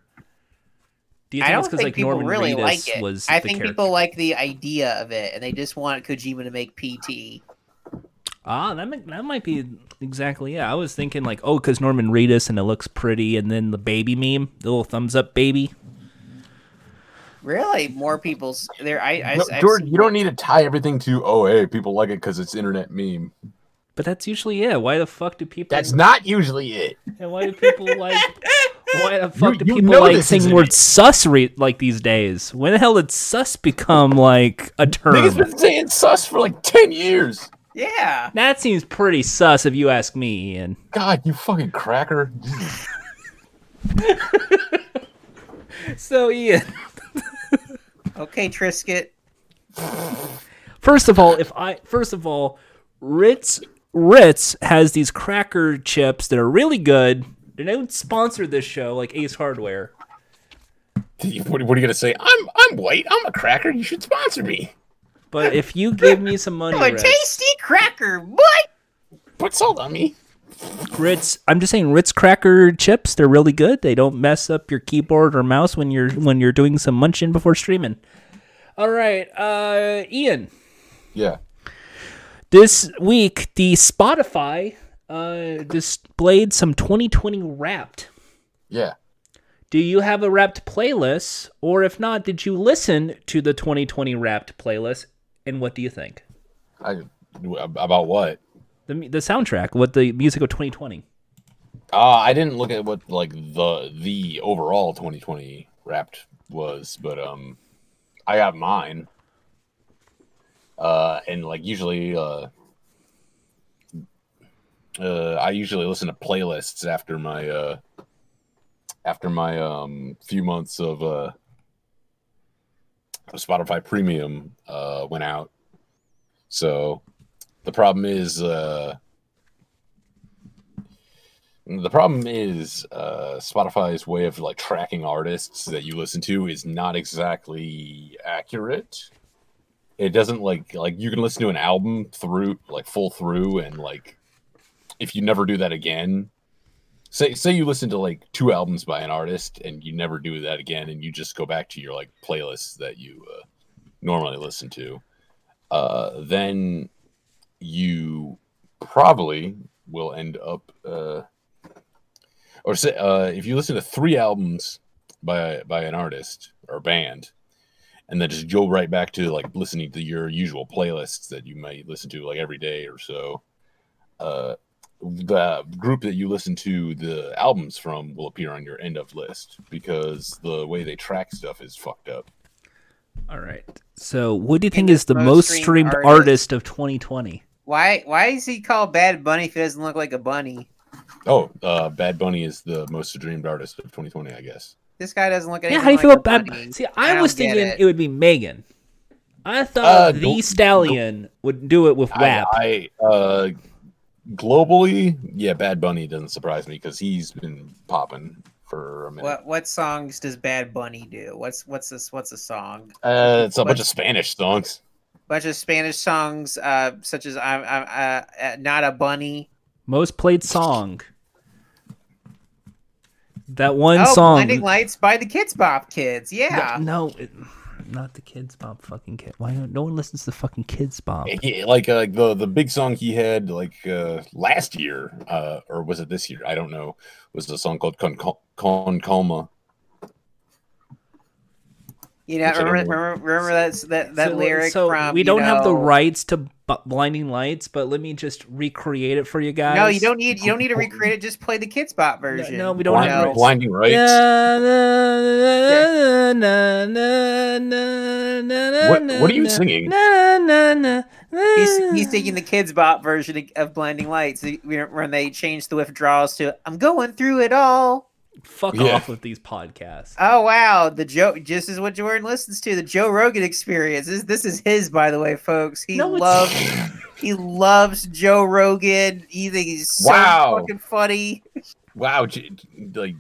do you I don't it's because think like people Norman really Reedus like it. was I think character? people like the idea of it, and they just want Kojima to make PT. Ah, that might, that might be exactly yeah. I was thinking like, oh, because Norman Reedus and it looks pretty, and then the baby meme, the little thumbs up baby. Really, more people's there. I, I, No, I've George, seen- you don't need to tie everything to oh hey, people like it because it's internet meme. But that's usually it. Why the fuck do people? That's not usually it. And why do people like? Why the fuck do people like this saying isn't word it. sus re- like these days? When the hell did sus become like a term? Niggas term? been saying sus for like ten years. Yeah, That seems pretty sus if you ask me, Ian. God, you fucking cracker. So Ian, okay, Triscuit. first of all, if I first of all, Ritz Ritz has these cracker chips that are really good. They don't sponsor this show like Ace Hardware. What, what are you gonna say? I'm I'm white. I'm a cracker. You should sponsor me. But if you give me some money, Oh, a Ritz, tasty cracker. What? Put salt on me. Ritz, I'm just saying Ritz cracker chips, they're really good. They don't mess up your keyboard or mouse when you're when you're doing some munching before streaming. All right, uh Ian, Yeah. This week the Spotify uh displayed some 2020 wrapped. Yeah. Do you have a wrapped playlist or if not, did you listen to the 2020 wrapped playlist and what do you think? I about what? The the soundtrack, what the music of 2020. Uh, I didn't look at what like the the overall 2020 wrapped was, but um, I got mine. Uh, and like usually, uh, uh, I usually listen to playlists after my uh, after my um few months of uh Spotify Premium uh went out. So the problem is uh the problem is uh, Spotify's way of like tracking artists that you listen to is not exactly accurate. It doesn't like like you can listen to an album through like full through and like if you never do that again, say say you listen to like two albums by an artist and you never do that again and you just go back to your like playlists that you uh, normally listen to, uh, then you probably will end up uh, or say uh, if you listen to three albums by by an artist or band, and then just go right back to like listening to your usual playlists that you might listen to like every day or so, uh, the group that you listen to the albums from will appear on your end of list because the way they track stuff is fucked up. All right. So, what do you think is the most most streamed streamed artist? artist of 2020? Why? Why is he called Bad Bunny if he doesn't look like a bunny? Oh, uh, Bad Bunny is the most streamed artist of 2020, I guess. This guy doesn't look at Yeah, how do you like feel about bunny. See, I, I was thinking it. it. would be Megan. I thought Uh, the go- Stallion would do it with WAP. I, I uh, globally, yeah, Bad Bunny doesn't surprise me because he's been popping for a minute. What what songs does Bad Bunny do? What's what's this? What's a song? Uh, it's a What- bunch of Spanish songs. bunch of Spanish songs, uh, such as I'm, I'm uh, uh, not a bunny. Most played song. That one oh, song. Blinding Lights by the Kidz Bop Kids. Yeah. No, it, not the Kidz Bop fucking kid. Why no one listens to the fucking Kidz Bop? Yeah, like uh, the the big song he had like uh, last year, uh, or was it this year? I don't know. Was a song called Con, Con Calma. You know, Which I don't remember, remember, remember that's that that So- lyric so from. we don't have the rights to B- But blinding Lights, but let me just recreate it for you guys. No, you don't need you don't need to recreate it. Just play the Kidz Bop version. no, we don't Blind, have- blinding rights. Na, na, na, na, na, na, What- na, what are you singing? na, na, na, He's, na. he's taking the Kidz Bop version of Blinding Lights when they changed the withdrawals to "I'm going through it all." Fuck Yeah. off with these podcasts. Oh wow, the Joe just is what Jordan listens to. The Joe Rogan experience. This, this is his, by the way, folks. He No, loves he loves Joe Rogan. He thinks he's so Wow. fucking funny. Wow, like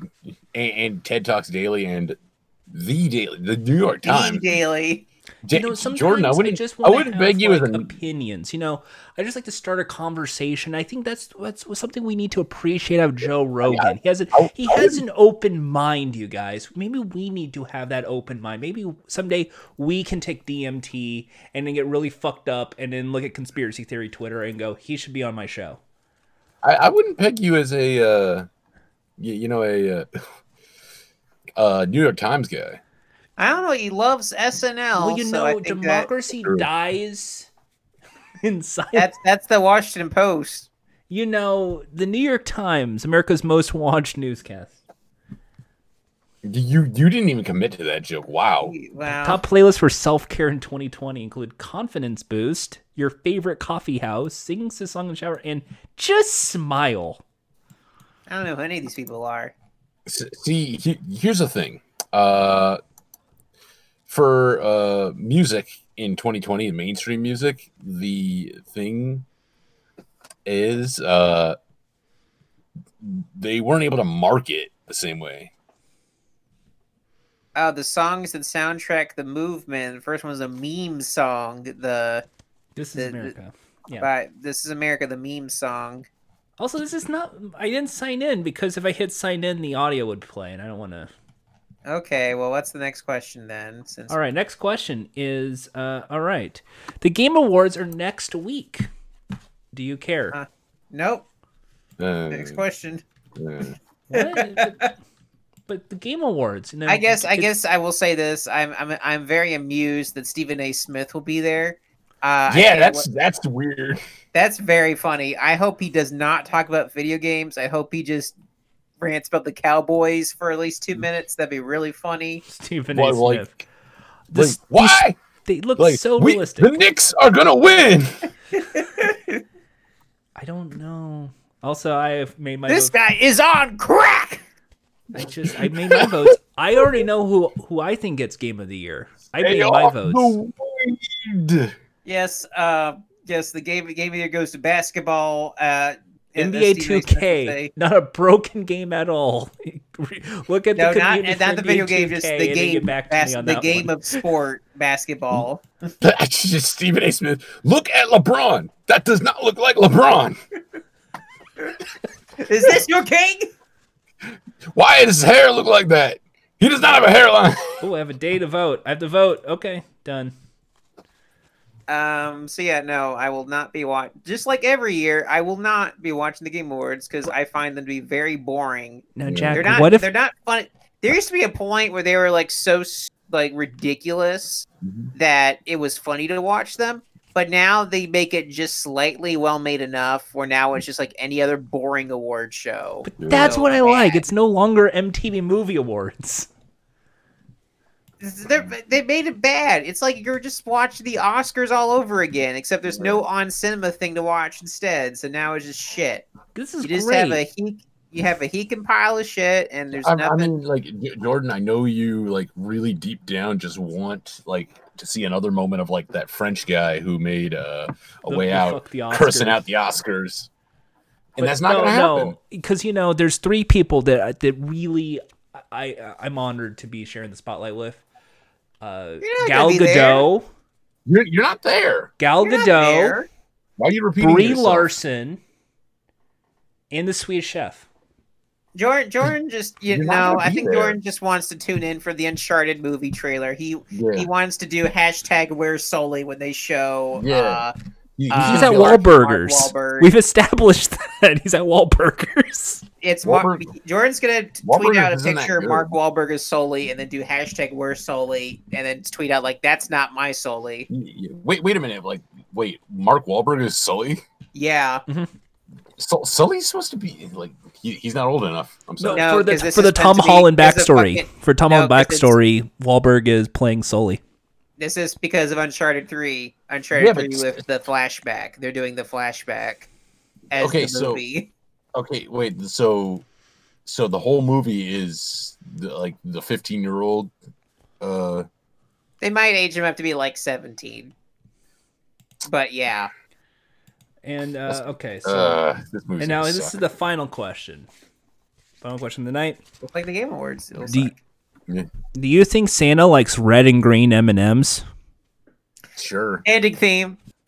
and, and TED Talks Daily and the Daily, the New York Times. Steve Daily. You know, sometimes Jordan, I I, wouldn't. just I want wouldn't to beg you like, as a opinions. You know, I just like to start a conversation. I think that's that's something we need to appreciate of Joe Rogan. He has a, I- he has an open mind, you guys. Maybe we need to have that open mind. Maybe someday we can take DMT and then get really fucked up and then look at conspiracy theory Twitter and go, he should be on my show. I, I wouldn't peg you as a, uh, you, you know, a uh, uh, New York Times guy. I don't know. He loves SNL. well, you so know, think that, democracy True. dies in silence. that's that's the Washington Post. You know, the New York Times, America's most watched newscast. You you didn't even commit to that joke. Wow. Wow. Top playlists for self care in 2020 include Confidence Boost, Your Favorite Coffee House, Sings a Song in the Shower, and Just Smile. I don't know who any of these people are. See, here's the thing. Uh, for uh, music in 2020, mainstream music, the thing is uh, they weren't able to market the same way. Oh, the songs and soundtrack the movement. The first one was a meme song. The This is The- the- America. Yeah. by This is America, the meme song. Also, this is not. I didn't sign in because if I hit sign in, the audio would play, and I don't want to. Okay, well, what's the next question then? Since All right, next question is. Uh, all right, the Game Awards are next week. Do you care? Uh, nope. Uh, Next question. uh, but, but the Game Awards. You know, I guess I guess I will say this. I'm I'm I'm very amused that Stephen A. Smith will be there. Uh, yeah, that's wa- that's weird. that's very funny. I hope he does not talk about video games. I hope he just rants about the Cowboys for at least Mm. two minutes. That'd be really funny. Stephen Well, A. like- Smith. Like, This- why? They look Like so we- realistic. the Knicks are gonna win. I don't know. Also, I have made my This vote. guy is on crack. I just I made my votes. I already know who who I think gets game of the year. I They made my are votes. the. Yes, uh, yes. The game game of the year goes to basketball. Uh, and NBA as Stephen A. Smith would 2K, not a broken game at all. Look at No, the not community and not for the video game, just 2K the and game. Get back to bas- me on the that game one. of sport, basketball. That's just Stephen A. Smith. Look at LeBron. That does not look like LeBron. Is this your king? Why does his hair look like that? He does not have a hairline. Oh, I have a day to vote. I have to vote. Okay, done. Um. So yeah, no, I will not be watch. Just like every year, I will not be watching the Game Awards because I find them to be very boring. No, Yeah. Jack, They're not. what if they're not fun? There used to be a point where they were like so like ridiculous Mhm. that it was funny to watch them. But now they make it just slightly well made enough where now it's just like any other boring award show. But that's So what I like? bad. It's no longer MTV Movie Awards. They're, they made it bad. It's like you're just watching the Oscars all over again, except there's no on cinema thing to watch instead. So now it's just shit. This is You just great. have a he. You have a heaping pile of shit, and there's I, I nothing. mean, like J- Jordan, I know you like really deep down just want like to see another moment of like that French guy who made uh, a The- way the out, the cursing out the Oscars, and But that's not no, gonna happen. No, because you know, there's three people that that really I I'm honored to be sharing the spotlight with. Uh, Gal gonna be there. Gadot, You're, you're not there. Gal You're Gadot, there. Why are you repeating Brie yourself? Larson, and the Swedish Chef. Jordan, Jordan just you You're know, I think there. Jordan just wants to tune in for the Uncharted movie trailer. He Yeah. he wants to do hashtag Where's Sully when they show. Yeah. Uh, He- Uh, He's at be Wahlburgers. Wahlberg. We've established that he's at Wahlburgers. it's Mar- Jordan's gonna tweet Wahlburgers out a picture of. Mark Wahlberg as Sully, and then do hashtag Where's Sully, and then tweet out like that's not my Sully. Y- y- Wait, wait a minute. Like wait, Mark Wahlberg is Sully. Yeah. Mm-hmm. Sul- Sully's supposed to be like he, he's not old enough. I'm No, sorry. No, for the 'cause this for the Tom to be- Holland this is a backstory. fucking- for Tom no, Holland 'cause it's- backstory, Wahlberg is playing Sully. This is because of Uncharted 3. Uncharted Yeah, 3 with the flashback. They're doing the flashback as Okay, the so- Okay, wait. So, so the whole movie is the, like the 15 year old. Uh, They might age him up to be like 17. But yeah. And uh, okay, so uh this movie. and now this is the final question. Final question of the night. Looks like the Game Awards. It looks Do you, do you think Santa likes red and green M and M's? sure. Ending theme.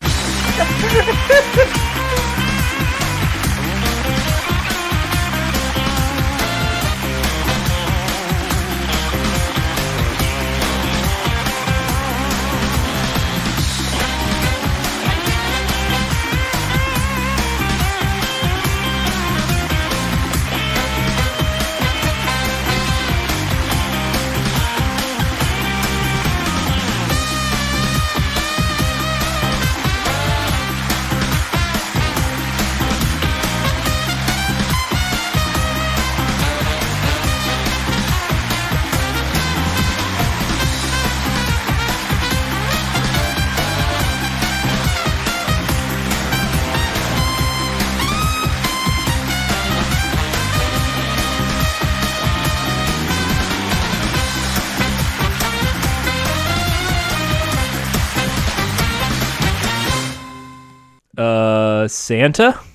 Santa.